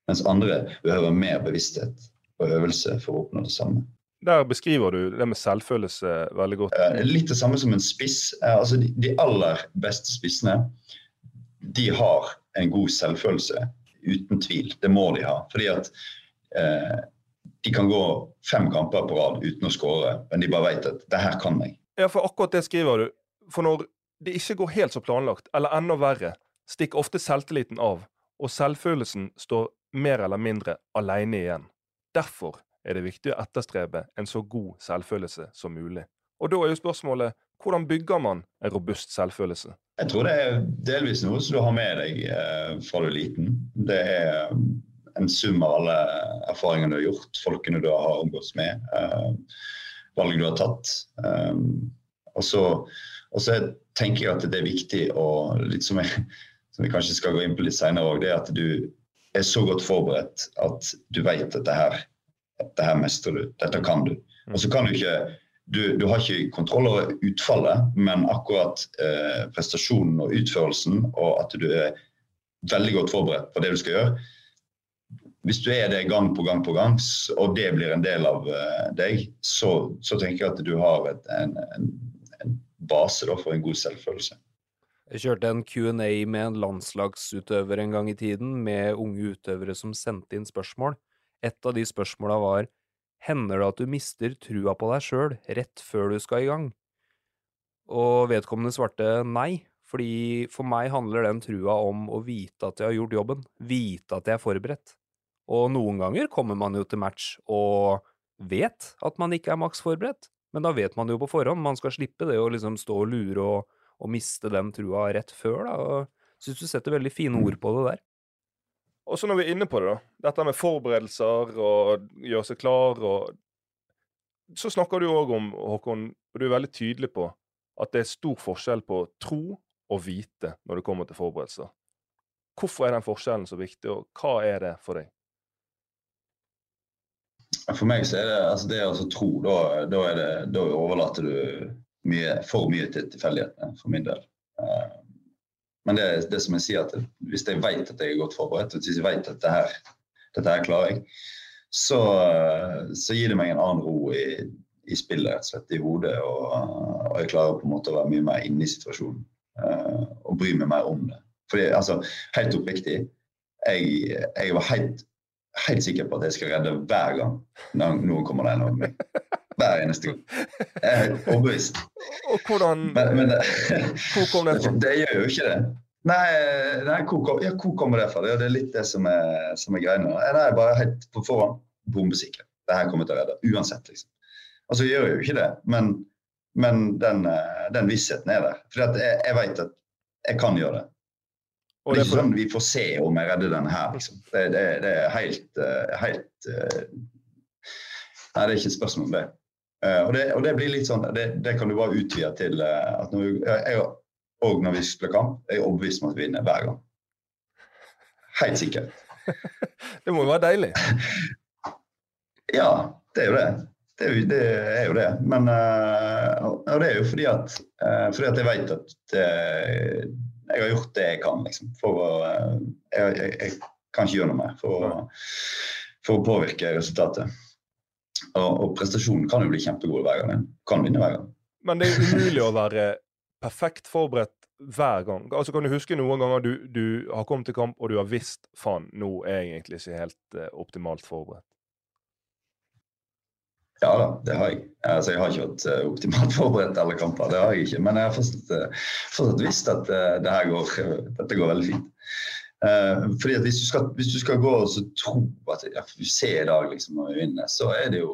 mens andre behøver mer bevissthet og øvelse for å oppnå det samme. Der beskriver du det med selvfølelse veldig godt. Litt det samme som en spiss. Altså, de aller beste spissene de har en god selvfølelse, uten tvil. Det må de ha. Fordi at eh, de kan gå fem kamper på rad uten å skåre, men de bare vet at 'det her kan jeg'. Ja, for akkurat det skriver du. For når det ikke går helt som planlagt, eller enda verre, stikker ofte selvtilliten av, og selvfølelsen står mer eller mindre alene igjen. Derfor er det viktig å etterstrebe en så god selvfølelse som mulig. Og da er jo spørsmålet hvordan bygger man en robust selvfølelse? Jeg tror det er delvis noe som du har med deg eh, fra du er liten. Det er en sum av alle erfaringene du har gjort, folkene du har omgått med, eh, valg du har tatt. Um, og så, tenker jeg at det er viktig, og litt som, jeg, som vi kanskje skal gå inn på litt seinere òg, det er at du er så godt forberedt at du vet at det her, dette her mestrer du. Dette kan du. Og så kan du ikke du, du, har ikke kontroll over utfallet, men akkurat eh, prestasjonen og utførelsen, og at du er veldig godt forberedt på det du skal gjøre. Hvis du er det gang på gang på gang, og det blir en del av eh, deg, så, så, tenker jeg at du har et, en, en, en, base da, for en god selvfølelse. Jeg kjørte en Q&A med en landslagsutøver en gang i tiden, med unge utøvere som sendte inn spørsmål. Et av de spørsmåla var Hender det at du mister trua på deg sjøl rett før du skal i gang? Og vedkommende svarte nei, fordi for meg handler den trua om å vite at jeg har gjort jobben, vite at jeg er forberedt. Og noen ganger kommer man jo til match og vet at man ikke er maks forberedt, men da vet man jo på forhånd, man skal slippe det å liksom stå og lure og og miste den trua rett før. da, og Syns du setter veldig fine ord på det der. Og så når vi er inne på det, da, dette med forberedelser og gjøre seg klar og Så snakker du òg om, Håkon, og du er veldig tydelig på at det er stor forskjell på tro og vite når det kommer til forberedelser. Hvorfor er den forskjellen så viktig, og hva er det for deg? For meg så er det altså det å tro, da, da, det, da overlater du mye, for mye til tilfeldighetene, for min del. Uh, men det, det som jeg sier, at hvis jeg vet at jeg er godt forberedt, hvis jeg vet at dette her, dette her klarer jeg, så, så, gir det meg en annen ro i, i spillet, rett og slett, i hodet. Og, og, jeg klarer på en måte å være mye mer inne i situasjonen uh, og bry meg mer om det. Fordi, altså, helt oppriktig, jeg, jeg var helt, helt sikker på at jeg skal redde hver gang noen kommer der innom meg. Hver eneste gang. Jeg er overbevist. Og hvordan men, men, Hvor kom det fra? Det gjør jo ikke det. Nei, nei hvor, ja, hvor, kommer det fra? Det er litt det som er, som er greia. Jeg er bare helt på forhånd bombesikker. Det her kommer til å redde. Uansett, liksom. Altså, jeg gjør jo ikke det, men men den, den vissheten er der. For jeg, jeg vet at jeg kan gjøre det. Og det er ikke sånn vi får se om jeg redder denne her, liksom. Det, det, det er helt, helt Nei, det er ikke et spørsmål om det. og, det. og det blir litt sånn, det, det kan du bare utvide til at når vi, jeg, og når vi spiller kamp, er jeg overbevist om at vi vinner hver gang. Helt sikkert. det må jo være deilig? ja, det er jo det. Det er jo det. Er jo det. Men og det er jo fordi at, fordi at jeg vet at det, jeg har gjort det jeg kan. Liksom, for å uh, jeg, jeg, jeg, kan ikke gjøre noe mer for å, for å påvirke resultatet. Og, og, prestasjonen kan jo bli kjempegod hver gang. Kan vinne hver gang. Men det er umulig å være perfekt forberedt hver gang? Altså Kan du huske noen ganger du, du har kommet til kamp og du har visst faen, nå er jeg egentlig ikke helt uh, optimalt forberedt? Ja da, det har jeg. Altså, jeg har ikke vært uh, optimalt forberedt alle kamper. det har jeg ikke, Men jeg har fortsatt, uh, fortsatt visst at det her går, dette går veldig fint. fordi at hvis du, skal, hvis du skal gå og tro at ja, du ser i dag liksom, når vi vinner, så er det jo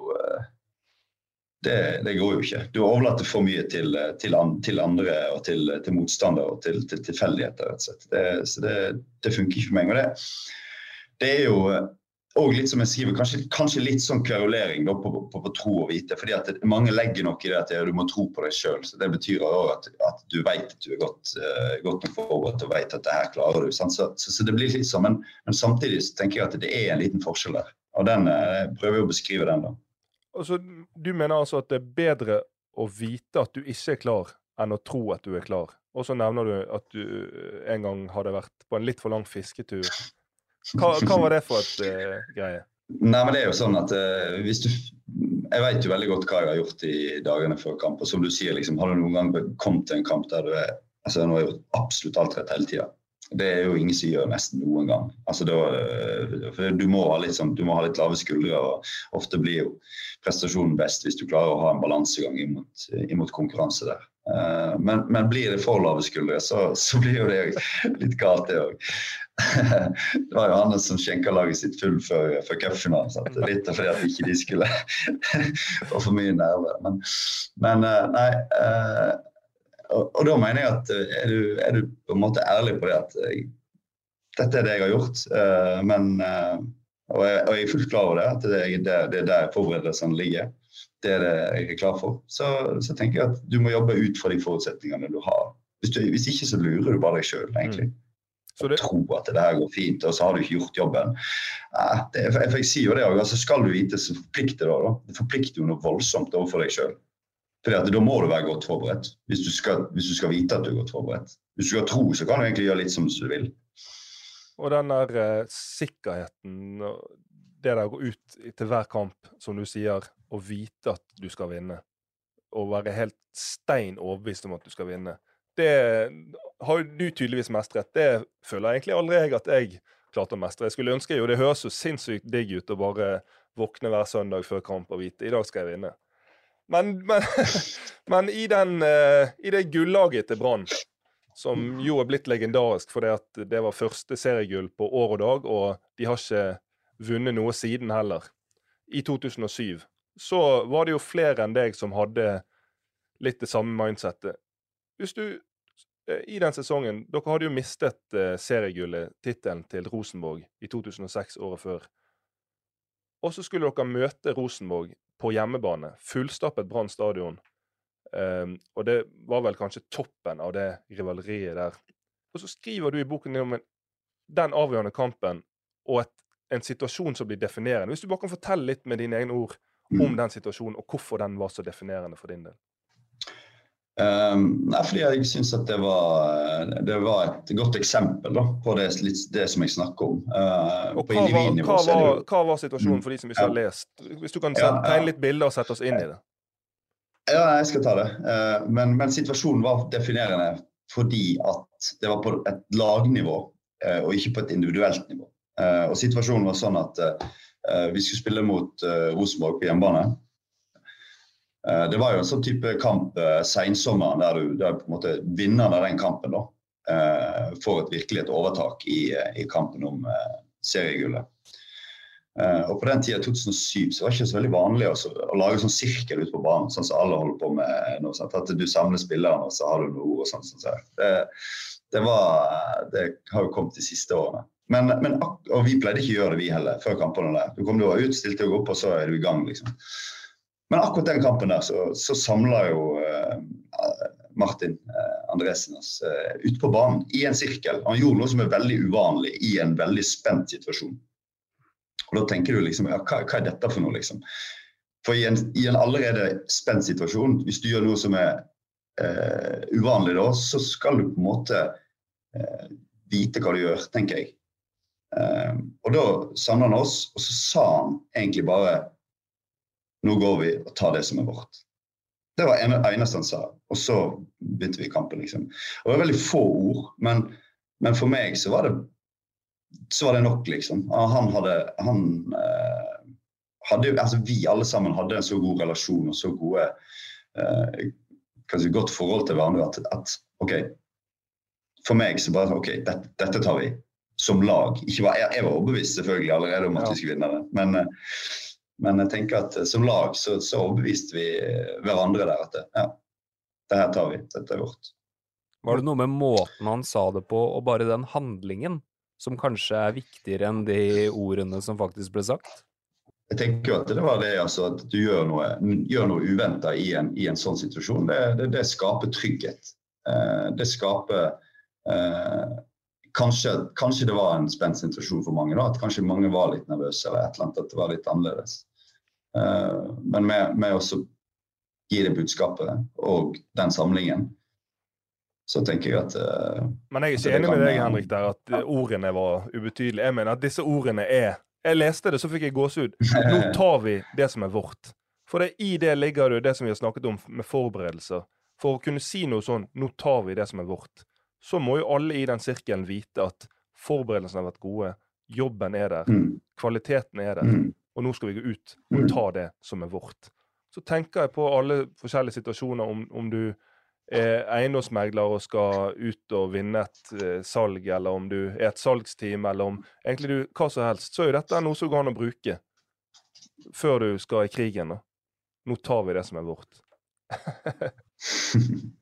det, det, går jo ikke. Du overlater for mye til, til, til andre og til, til motstandere og til, tilfeldigheter. Det, så det, det, funker ikke for meg. Og det, det er jo og litt som jeg skriver, kanskje, kanskje litt sånn kverulering på, på, på, tro og vite. fordi at Mange legger nok i det at du må tro på deg sjøl. Det betyr òg at, at, du vet at du er godt, uh, godt nok forberedt og vet at det her klarer du. Så, så, så, det blir litt sånn, men, men, samtidig tenker jeg at det er en liten forskjell der. Og den, uh, jeg prøver å beskrive den. da. Altså, du mener altså at det er bedre å vite at du ikke er klar, enn å tro at du er klar. Og så nevner du at du eh, en gang hadde vært på en litt for lang fisketur. Hva, hva var det for et uh, greie? Nei, men det er jo sånn at uh, hvis du Jeg vet jo veldig godt hva jeg har gjort i dagene før kamp. Og som du sier, liksom, har du noen gang kommet til en kamp der du er altså Nå har jeg gjort absolutt alt rett hele tida. Det er jo ingen som gjør nesten noen gang. Altså da, for du må, sånn, du må ha litt lave skuldre, og ofte blir jo prestasjonen best hvis du klarer å ha en balansegang imot, imot konkurranse der. Uh, men, men, blir det for lave skuldre, så, så blir jo det litt galt, det òg. det var jo han som skjenka laget sitt full før, før cupfinalen. Litt fordi at ikke de skulle få for mye nerver. Men, men uh, nei. Uh, og, og, da mener jeg at eh, er du, er du, på en måte ærlig på det at eh, dette er det jeg har gjort, men og, jeg, og, jeg, er fullt klar over det, at det er der forberedelsene ligger. Det er det jeg er klar for. Så, så, tenker jeg at du må jobbe ut fra de forutsetningene du har. Hvis, du, hvis ikke så lurer du bare deg sjøl, egentlig. Mm. Så det... Tro at det her går fint, og så har du ikke gjort jobben. Eh, det, jeg, jeg sier jo det òg, altså skal du vite, så forplikter det. Da. Det forplikter jo noe voldsomt overfor deg sjøl. Da må du være godt forberedt, hvis du, skal, hvis du, skal, vite at du er godt forberedt. Hvis du skal tro, så kan du egentlig gjøre litt som du vil. Og den der eh, sikkerheten, det der å gå ut til hver kamp, som du sier, og vite at du skal vinne, og være helt stein overbevist om at du skal vinne, det har du tydeligvis mestret. Det føler jeg egentlig aldri jeg at jeg klarte å mestre. Jeg skulle ønske jo, Det høres jo sinnssykt digg ut å bare våkne hver søndag før kamp og vite i dag skal jeg vinne. Men, men, men i, den, uh, i, det gullaget til Brann, som jo er blitt legendarisk fordi at det var første seriegull på år og dag, og de har ikke vunnet noe siden heller, i 2007, så var det jo flere enn deg som hadde litt det samme mindsettet. Hvis du uh, i den sesongen Dere hadde jo mistet uh, seriegullet, tittelen, til Rosenborg i 2006, året før. Og så skulle dere møte Rosenborg på hjemmebane. Fullstappet Brann stadion. Um, og det var vel kanskje toppen av det rivaleriet der. Og så skriver du i boken din om den avgjørende kampen og et, en situasjon som blir definerende. Hvis du bare kan fortelle litt med dine egne ord om mm. den situasjonen, og hvorfor den var så definerende for din del. Um, nei, fordi jeg syns at det var, det var, et godt eksempel da, på det, det, som jeg snakker om. Uh, og hva var, hva, var, hva var, situasjonen for de som ikke har lest? Hvis du kan ja, tegne litt bilder og sette oss inn i det. Ja, jeg skal ta det. Uh, men, men, situasjonen var definerende fordi at det var på et lagnivå uh, og ikke på et individuelt nivå. Og situasjonen var sånn at vi skulle spille mot Rosenborg på hjemmebane. Eh, det var jo en sånn type kamp eh, sensommeren der du der på en måte vinneren av den kampen da, eh, får et virkelig et overtak i, i kampen om seriegullet. Og på den tida, 2007, så var det ikke så veldig vanlig også, å lage sånn sirkel ute på banen, sånn som alle holder på med nå. Sånn, At du samler spillerne, og så har du noe ord og sånn. Det, det, det har jo kommet de siste årene. Men, men, og vi pleide ikke å gjøre det, vi heller, før kampene. der. Du kom ut, stilte deg opp, og så er du i gang, liksom. Men akkurat den kampen der, så, så samla jo uh, Martin uh, Andresen oss uh, ute på banen i en sirkel. Han gjorde noe som er veldig uvanlig i en veldig spent situasjon. Og Da tenker du liksom ja, hva, hva er dette for noe, liksom? For i en, i en, allerede spent situasjon, hvis du gjør noe som er uh, uvanlig da, så skal du på en måte uh, vite hva du gjør, tenker jeg. Uh, og da samla han oss, og så sa han egentlig bare Nå går vi og tar det som er vårt. Det var det eneste han sa. Og så begynte vi kampen, liksom. Og det var veldig få ord, men, men for meg så var det så var det nok, liksom. Han hadde, han, eh, hadde altså Vi alle sammen hadde en så god relasjon og så gode eh, godt forhold til hverandre at, at, OK For meg så bare OK, dette, dette tar vi som lag. Var, jeg, var overbevist selvfølgelig allerede om at ja. vi skulle vinne det. Men, eh, men, jeg tenker at som lag så, så overbeviste vi hverandre der at ja, det her tar vi. Dette er vårt. Var det noe med måten han sa det på, og bare den handlingen, som kanskje er viktigere enn de ordene som faktisk ble sagt? Jeg tenker jo at det var det altså, at du gjør noe, gjør noe uventa i, i, en sånn situasjon. Det, det, det skaper trygghet. Eh, det skaper eh, kanskje, kanskje, det var en spent situasjon for mange. Da, at kanskje mange var litt nervøse eller et eller annet, at det var litt annerledes. Uh, men med, med å gi det budskapet og den samlingen, så tenker jeg at uh, Men jeg er ikke enig med deg, Henrik, der at ja. ordene var ubetydelige. Jeg mener at disse ordene er Jeg leste det, så fikk jeg gåsehud. Nå tar vi det som er vårt. For det, i det ligger det det som vi har snakket om med forberedelser. For å kunne si noe sånn Nå tar vi det som er vårt. Så må jo alle i den sirkelen vite at forberedelsene har vært gode. Jobben er der. Mm. Kvaliteten er der. Mm. Og nå skal vi gå ut og mm. ta det som er vårt. Så tenker jeg på alle forskjellige situasjoner om, om du er eiendomsmegler og skal ut og vinne et eh, salg, eller om du er et salgsteam, eller om egentlig du hva som helst, så er jo dette noe som går an å bruke før du skal i krigen. da. Nå tar vi det som er vårt.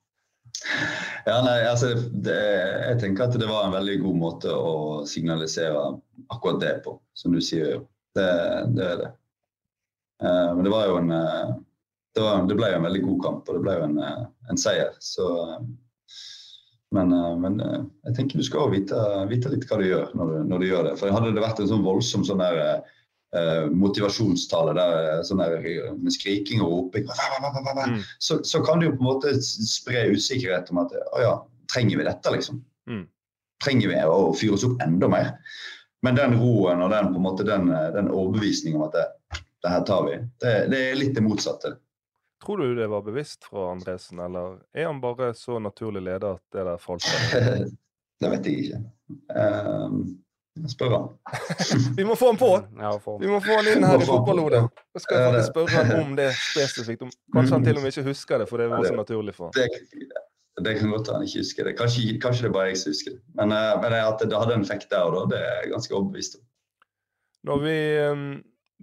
ja, nei, altså det, Jeg tenker at det var en veldig god måte å signalisere akkurat det på, som du sier. Det, det er det. Uh, men det var jo en uh, det, var, det, ble jo en veldig god kamp, og det ble jo en, eh, en seier. Så, eh, men, eh, men, jeg tenker du skal vite, vite, litt hva du gjør når du, når du, gjør det. For Hadde det vært en sånn voldsom sånn der, eh, motivasjonstale der, sånn der, med skriking og roping, mm. så, så, kan det jo på en måte spre usikkerhet om at å ja, trenger vi dette, liksom? Mm. Trenger vi å fyre oss opp enda mer? Men den roen og den, på en måte, den, den overbevisningen om at det, det her tar vi, det, det er litt det motsatte. Tror du det var bevisst fra Andresen, eller er han bare så naturlig leder at det der falt det vet jeg ikke. Um, spør han. Vi må få han på! Vi må få han inn her i fotballhodet. Da skal jeg faktisk spørre han om det spesifikt. Kanskje han til og med ikke husker det, for det var så naturlig for ham. Det, det kan godt han ikke husker det. Kanskje, kanskje, det er bare jeg som husker det. Men, uh, men at det hadde en effekt der og da, det er jeg ganske overbevist om. Når vi um,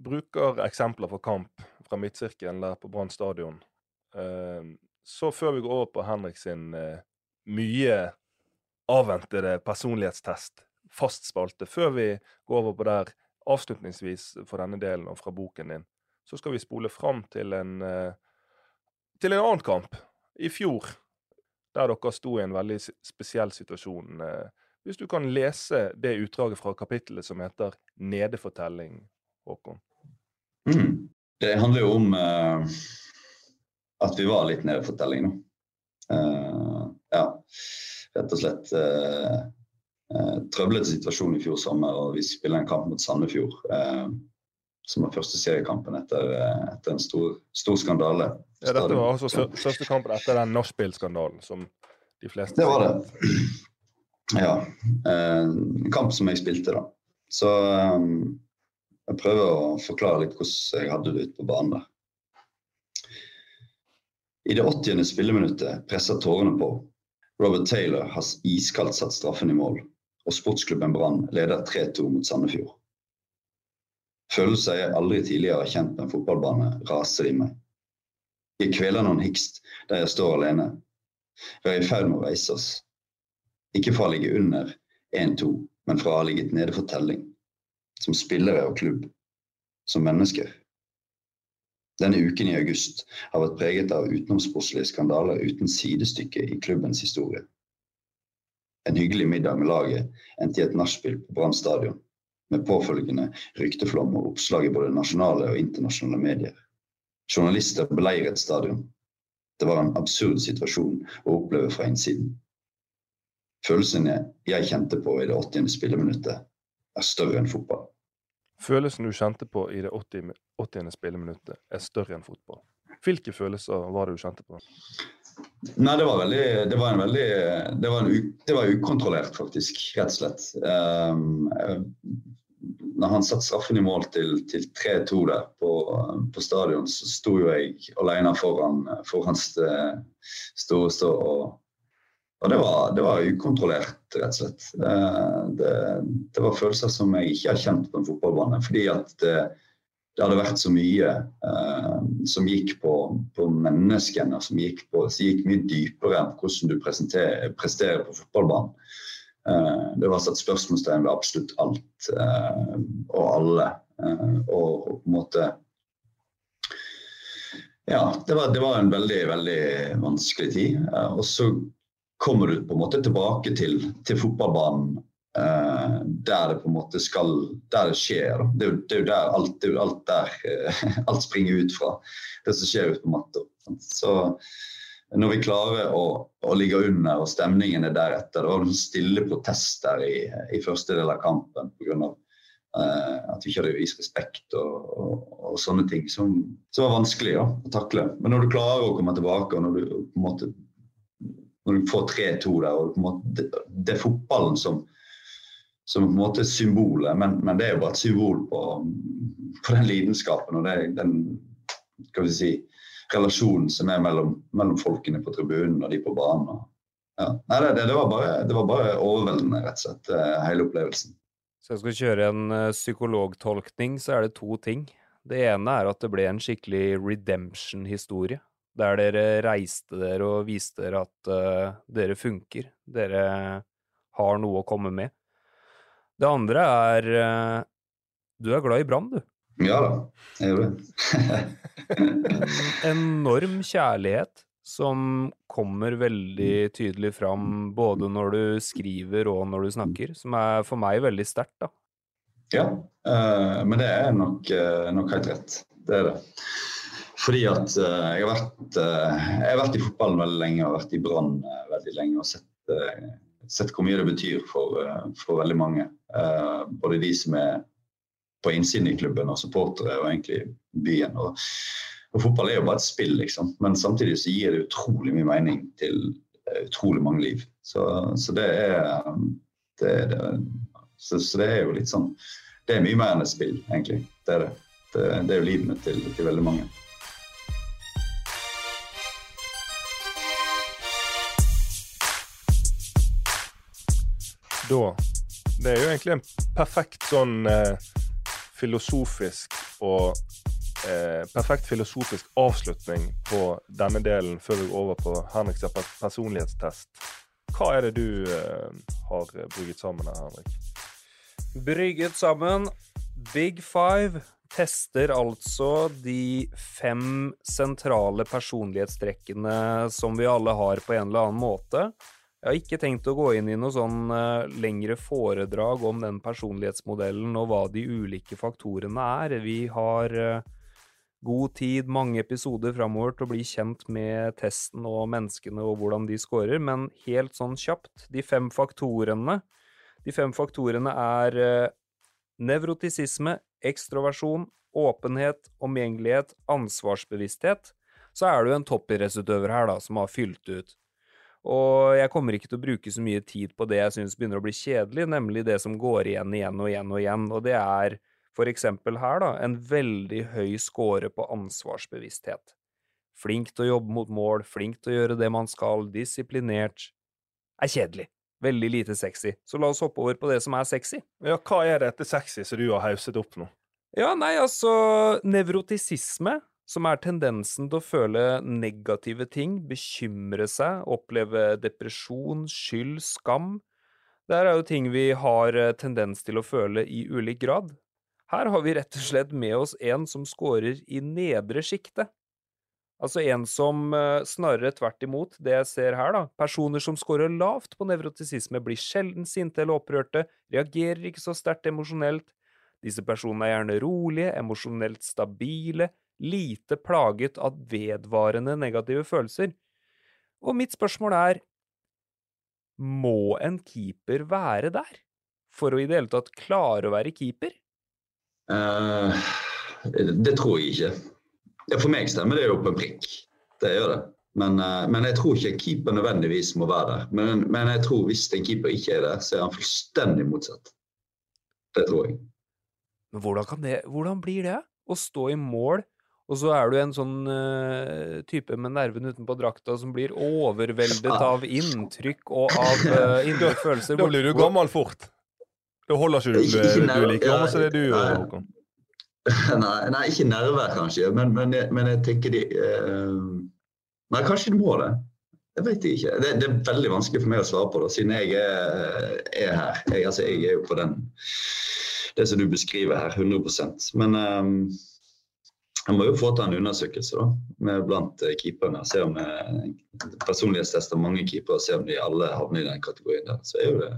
bruker eksempler fra kamp fra midtsirkelen der på Brann stadion. uh, så før vi går over på Henrik sin uh, mye avventede personlighetstest, fast spalte, før vi går over på der avslutningsvis for denne delen og fra boken din, så skal vi spole fram til en, eh, til en annen kamp i fjor, der dere sto i en veldig spesiell situasjon. Eh, hvis du kan lese det utdraget fra kapittelet som heter 'Nedefortelling', Håkon. Mm. Det handler jo om uh, at vi var litt nedefortelling nå. Uh, ja, rett og slett uh, uh, trøblete situasjon i fjor sommer, og vi spiller en kamp mot Sandefjord. som var første seriekampen etter, etter en stor, stor skandale. Ja, dette var altså første kampen etter den nachspiel-skandalen som de fleste Det var det. Ja. En kamp som jeg spilte, da. Så um, jeg prøver å forklare litt hvordan jeg hadde det ute på banen der. I det 80. spilleminuttet presser tårene på. Robert Taylor har iskaldt satt straffen i mål, og sportsklubben Brann leder 3-2 mot Sandefjord. Følelser jeg aldri tidligere har kjent med en fotballbane, raser i meg. Jeg kveler noen hikst der jeg står alene. Vi er i ferd med å reise oss. Ikke fra å ligge under 1-2, men fra å ha ligget nede for telling. Som spillere og klubb. Som mennesker. Denne uken i august har vært preget av utenomsportslige skandaler uten sidestykke i klubbens historie. En hyggelig middag med laget endte i et nachspiel på Brann stadion, med påfølgende rykteflom og oppslag i både nasjonale og internasjonale medier. Journalister beleiret stadion. Det var en absurd situasjon å oppleve fra innsiden. Følelsene jeg kjente på i det 80. spilleminuttet, er større enn fotball. Følelsen du kjente på i det 80. 80. spilleminuttet, er større enn fotball. Hvilke følelser var det du kjente på? Nei, det var veldig Det var en veldig Det var, en, det var ukontrollert, faktisk. Rett og slett. Um, når han satte straffen i mål til, til 3-2 der på, på, stadion, så sto jo jeg alene foran, foran stå, stå og og det var, det var, ukontrollert, rett og slett. Det, det, var følelser som jeg ikke har kjent på en fotballbane. Fordi at det, hadde vært så mye eh, som gikk på, på menneskene, som gikk, på, som gikk mye dypere enn hvordan du presterer på fotballbanen. Eh, det var satt spørsmålstegn ved absolutt alt eh, og alle. Eh, og, på en måte Ja, det var, det var en veldig, veldig vanskelig tid. Eh, og så kommer du på en måte tilbake til, til fotballbanen Uh, der det på en måte skal Der det skjer. Det er, det er jo der alt, det er jo alt der uh, alt springer ut fra. Det som skjer ute på matta. Så når vi klarer å, å, ligge under og stemningen er deretter Det var noen stille protest der i, i første del av kampen pga. Uh, at vi ikke hadde vist respekt og, og, og sånne ting som, som var vanskelig ja, å takle. Men når du klarer å komme tilbake, og når du på en måte når du får 3-2 der, og en det, det er fotballen som som på en måte symbolet, men, men, det er jo bare et symbol på, på den lidenskapen og det, den skal vi si, relasjonen som er mellom, mellom folkene på tribunen og de på banen. Ja. Nei, det, det, var bare, det, var bare, overveldende, rett og slett, eh, hele opplevelsen. Så jeg skal kjøre en uh, psykologtolkning, så er det to ting. Det ene er at det ble en skikkelig redemption-historie. Der dere reiste dere og viste dere at uh, dere funker. Dere har noe å komme med. Det andre er eh, Du er glad i Brann, du. Ja da, jeg gjør det. en enorm kjærlighet som kommer veldig tydelig fram både når du skriver og når du snakker, som er for meg veldig sterkt, da. Ja, uh, men det er nok, uh, nok, helt rett. Det er det. Fordi at uh, jeg, har vært, jeg, har vært, i fotballen veldig lenge og vært i Brann veldig lenge og sett sett hvor mye det betyr for, eh, for veldig mange. Uh, både de som er på innsiden i klubben, og supportere, og egentlig byen. Og, og, fotball er jo bare et spill, liksom. Men samtidig så gir det utrolig mye mening til uh, utrolig mange liv. Så, så det, er, det, det så, så, det er jo litt sånn Det er mye mer enn et spill, egentlig. Det er det. Det, det er jo livene til, til veldig mange. Da Det er jo egentlig en perfekt sånn eh, filosofisk og eh, Perfekt filosofisk avslutning på denne delen før vi går over på Henriks personlighetstest. Hva er det du eh, har brygget sammen her, Henrik? Brygget sammen Big Five tester altså de fem sentrale personlighetstrekkene som vi alle har på en eller annen måte. Jeg har ikke tenkt å gå inn i noe sånn uh, lengre foredrag om den personlighetsmodellen og hva de ulike faktorene er. Vi har uh, god tid, mange episoder framover til å bli kjent med testen og menneskene og hvordan de scorer, men helt sånn kjapt, de fem faktorene De fem faktorene er uh, nevrotisisme, ekstroversjon, åpenhet, omgjengelighet, ansvarsbevissthet. Så er du en toppidrettsutøver her da, som har fylt ut og jeg kommer ikke til å bruke så mye tid på det jeg syns begynner å bli kjedelig, nemlig det som går igjen igjen og igjen og igjen, og det er for eksempel her, da, en veldig høy score på ansvarsbevissthet. Flink til å jobbe mot mål, flink til å gjøre det man skal, disiplinert. Er kjedelig. Veldig lite sexy. Så la oss hoppe over på det som er sexy. Ja, hva er dette sexy som du har hauset opp nå? Ja, nei, altså Nevrotisisme, som er tendensen til å føle negative ting, bekymre seg, oppleve depresjon, skyld, skam. Det her er jo ting vi har eh, tendens til å føle i ulik grad. Her har vi rett og slett med oss en som scorer i nedre sjiktet. Altså en som eh, snarere tvert imot, det jeg ser her, da. Personer som scorer lavt på nevrotisisme, blir sjelden sinte eller opprørte, reagerer ikke så sterkt emosjonelt. Disse personene er gjerne rolige, emosjonelt stabile, lite plaget av vedvarende negative følelser. Og mitt spørsmål er, må en keeper være der? For å i det hele tatt klare å være keeper? Uh, det tror jeg ikke. For meg stemmer det jo på en prikk. Det gjør det. Men, eh, men jeg tror ikke keeper nødvendigvis må være der. Men, men jeg tror hvis en keeper ikke er der, så er han fullstendig motsatt. Det tror jeg. Men hvordan, kan det, hvordan blir det? Å stå i mål, og så er du en sånn uh, type med nerven utenpå drakta som blir overveldet av inntrykk og av uh, indre følelser. Da blir du gammel fort. Da holder ikke du, Ikke- ikke du like gammel som det du gjør. Håkon. nei, nei, ikke nerver kanskje, men, men, jeg- men jeg tenker de uh, Nei, kanskje de må det. Jeg vet ikke. Det, det er veldig vanskelig for meg å svare på det, siden jeg er, er her. Jeg, altså, jeg er jo på den det som du beskriver her, 100% Men eh, jeg må jo få til en undersøkelse da, med blant eh, keeperne. Se om eh, personlighetstester mange keepere, se om de alle havner i den kategorien der. Så er jo det,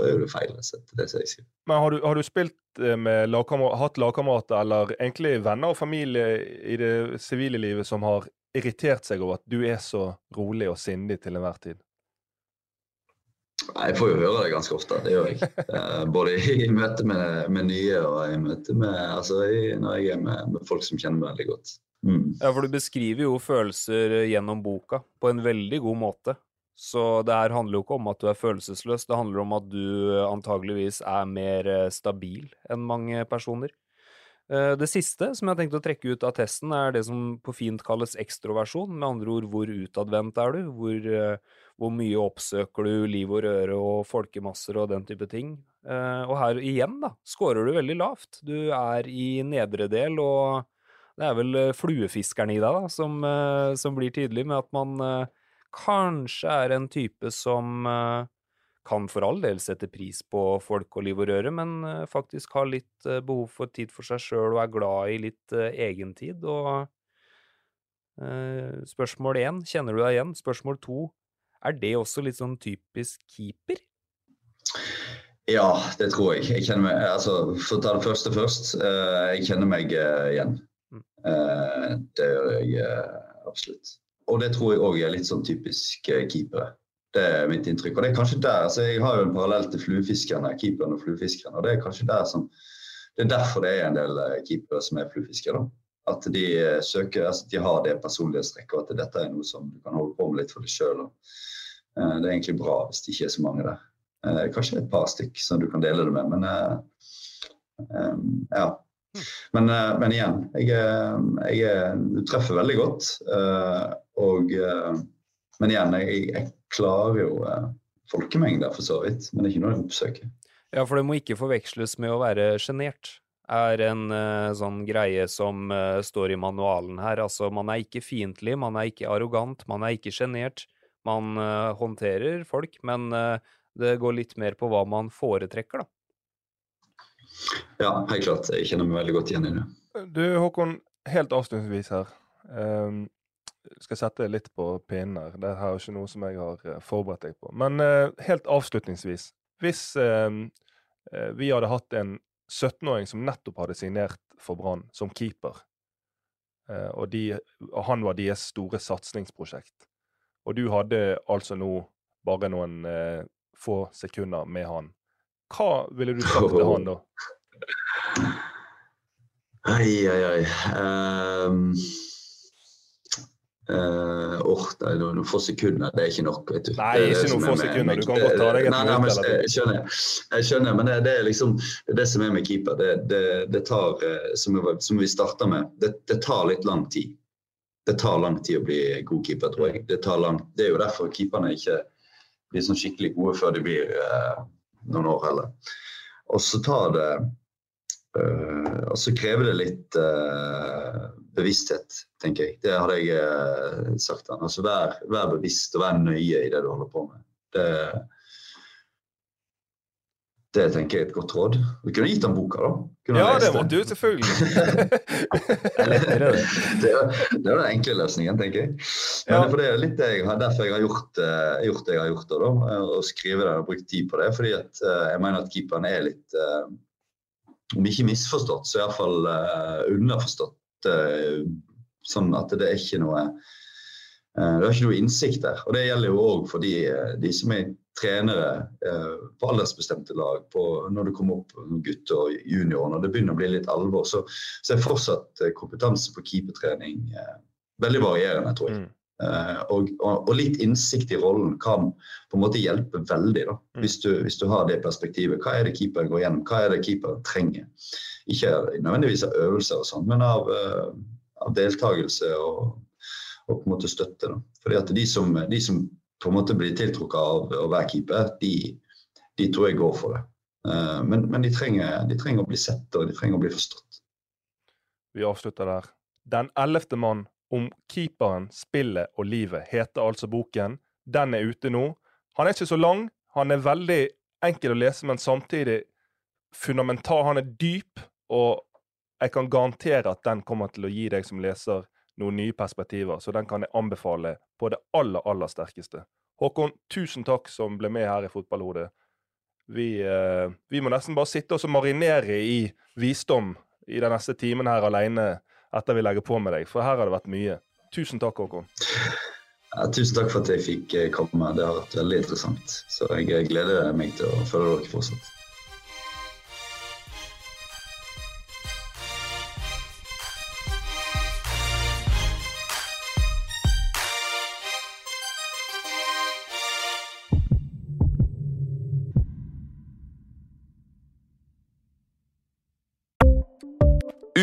er jo det feil. Så det er jeg sier. Men har du, har du spilt eh, med hatt lagkamerater eller egentlig venner og familie i det sivile livet som har irritert seg over at du er så rolig og sindig til enhver tid? Jeg får jo høre det ganske ofte, det gjør jeg. Eh, både i møte med, med nye og i møte med Altså når jeg er med, med folk som kjenner meg veldig godt. Mm. Ja, for du beskriver jo følelser gjennom boka på en veldig god måte. Så det her handler jo ikke om at du er følelsesløs, det handler om at du antageligvis er mer eh, stabil enn mange personer. Eh, Det siste som jeg har tenkt å trekke ut av testen, er det som på fint kalles ekstroversjon. Med andre ord, hvor utadvendt er du? Hvor, eh, hvor mye oppsøker du liv og røre og folkemasser og den type ting? Eh, Og her igjen, da, scorer du veldig lavt. Du er i nedre del, og det er vel eh, fluefiskeren i deg da, som, eh, som blir tydelig med at man kanskje er en type som kan for all del sette pris på folk og liv og røre, men faktisk har litt eh, behov for tid for seg sjøl og er glad i litt egen egentid. Og spørsmål én, kjenner du deg igjen? Spørsmål to, er det også litt sånn typisk keeper? Ja, det tror jeg. jeg kjenner meg, altså, For å ta det første først. Uh, jeg kjenner meg uh, igjen. Eh, det gjør jeg absolutt. Og det tror jeg òg er litt sånn typisk keepere. Det er mitt inntrykk. Og det er kanskje der, altså Jeg har jo en parallell til fluefiskerne, keeperen og fluefiskerne. og Det er kanskje der som, det er derfor det er en del keepere som er fluefiskere. da. At de eh, søker, altså de har det personlighetstrekket, og at dette er noe som du kan holde på med litt for deg sjøl. Det er egentlig bra hvis det ikke er så mange der. Eh, kanskje et par stykk som du kan dele det med, men eh, eh, ja. Men, eh, men igjen, jeg, jeg, du treffer veldig godt. eh, og, eh, men igjen, jeg, jeg klarer jo eh, folkemengder for så vidt, men det er ikke noe jeg oppsøker. Ja, for det må ikke forveksles med å være sjenert. Er en uh, sånn greie som uh, står i manualen her. Altså, man er ikke fiendtlig, man er ikke arrogant, man er ikke sjenert. Man uh, håndterer folk, men det går litt mer på hva man foretrekker, da. Ja, helt klart. Jeg kjenner meg veldig godt igjen i det. Du Håkon, helt avslutningsvis her. Um, skal sette deg litt på pinnen her. Det her er ikke noe som jeg har forberedt deg på. Men helt avslutningsvis. Hvis eh, eh, vi hadde hatt en 17-åring som nettopp hadde signert for Brann som keeper, eh, og, de, og han var deres store satsingsprosjekt, og du hadde altså nå bare noen eh, få sekunder med han, hva ville du sagt til han da? Ai, ai, ai. Um, uh, det er noen få sekunder, det er ikke nok. vet du. Nei, ikke noen få sekunder, du kan godt ta deg et minutt. Jeg skjønner, jeg skjønner men det, det er liksom det, som er med keeper. Det, det, det tar, eh, som, vi- som vi starta med, det, det tar litt lang tid. Det tar lang tid å bli god keeper, tror jeg. Det, tar lang, det er jo derfor keeperne ikke blir sånn skikkelig gode før de blir uh, noen år heller. Og så tar det og så krever det litt uh, bevissthet, tenker jeg. Det hadde jeg uh, sagt. Han. Altså vær, vær, bevisst og vær nøye i det du holder på med. Det, det tenker jeg er et godt råd. Vi kunne gitt ham boka, da. Kunne ja, det måtte du selvfølgelig. det, det er den enkle løsningen, tenker jeg. Men ja. det er litt det jeg har, derfor jeg har gjort, gjort det jeg har gjort. Da, Å skrive det og brukt tid på det. fordi at, jeg mener at keeperen er litt om ikke misforstått, så iallfall uh, underforstått. Uh, sånn at det er ikke noe uh, det er ikke noe innsikt der. Og det gjelder jo òg for de, de, som er trenere uh, på aldersbestemte lag. På, når du kommer opp gutter og juniorer, når det begynner å bli litt alvor, så, så er fortsatt kompetanse på keepertrening veldig varierende, tror jeg. Mm. Uh, og, og, litt innsikt i rollen kan på en måte hjelpe veldig, da, mm. hvis, du, hvis, du, har det perspektivet. Hva er det keeper går gjennom, hva er det keeper trenger? Ikke nødvendigvis av øvelser, og sånt, men av, uh, av deltakelse og, og, på en måte støtte. Da. Fordi at de som, de som på en måte blir tiltrukket av å være keeper, de, de tror jeg går for det. Uh, men, men de, trenger, de, trenger, å bli sett og de trenger å bli forstått. Vi avslutter der. Den ellevte mann om keeperen, spillet og livet, heter altså boken. Den er ute nå. Han er ikke så lang. Han er veldig enkel å lese, men samtidig fundamental. Han er dyp, og jeg kan garantere at den kommer til å gi deg som leser noen nye perspektiver, så den kan jeg anbefale på det aller, aller sterkeste. Håkon, tusen takk som ble med her i Fotballhodet. Vi, eh, vi må nesten bare sitte og marinere i visdom i den neste timen her alene etter vi legger på med deg, for her har det vært mye. Tusen takk, Håkon. Ja, tusen takk for at jeg fikk eh, komme. Det har vært veldig interessant. Så jeg gleder meg til å følge dere fortsatt.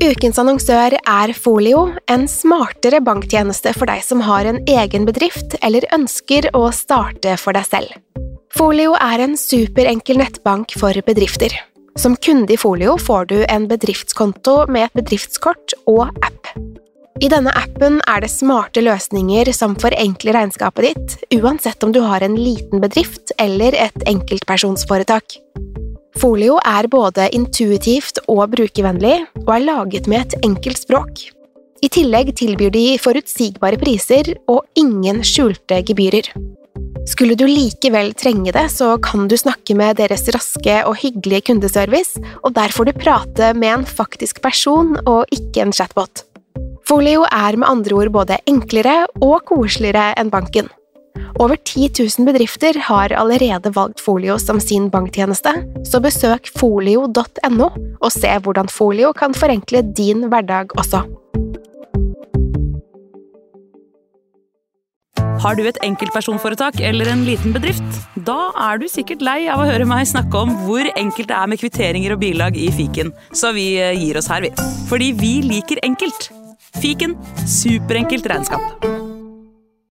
Ukens annonsør er Folio, en smartere banktjeneste for deg som har en egen bedrift eller ønsker å starte for deg selv. Folio er en superenkel nettbank for bedrifter. Som kunde i Folio får du en bedriftskonto med et bedriftskort og app. I denne appen er det smarte løsninger som forenkler regnskapet ditt, uansett om du har en liten bedrift eller et enkeltpersonsforetak. Folio er både intuitivt og brukervennlig, og er laget med et enkelt språk. I tillegg tilbyr de forutsigbare priser og ingen skjulte gebyrer. Skulle du likevel trenge det, så kan du snakke med deres raske og hyggelige kundeservice, og der får du prate med en faktisk person og ikke en chatbot. Folio er med andre ord både enklere og koseligere enn banken. Over 10 000 bedrifter har allerede valgt Folio som sin banktjeneste, så besøk folio.no og se hvordan Folio kan forenkle din hverdag også. Har du et enkeltpersonforetak eller en liten bedrift? Da er du sikkert lei av å høre meg snakke om hvor enkelt det er med kvitteringer og bilag i fiken, så vi eh, gir oss her, vi. Fordi vi liker enkelt. Fiken superenkelt regnskap.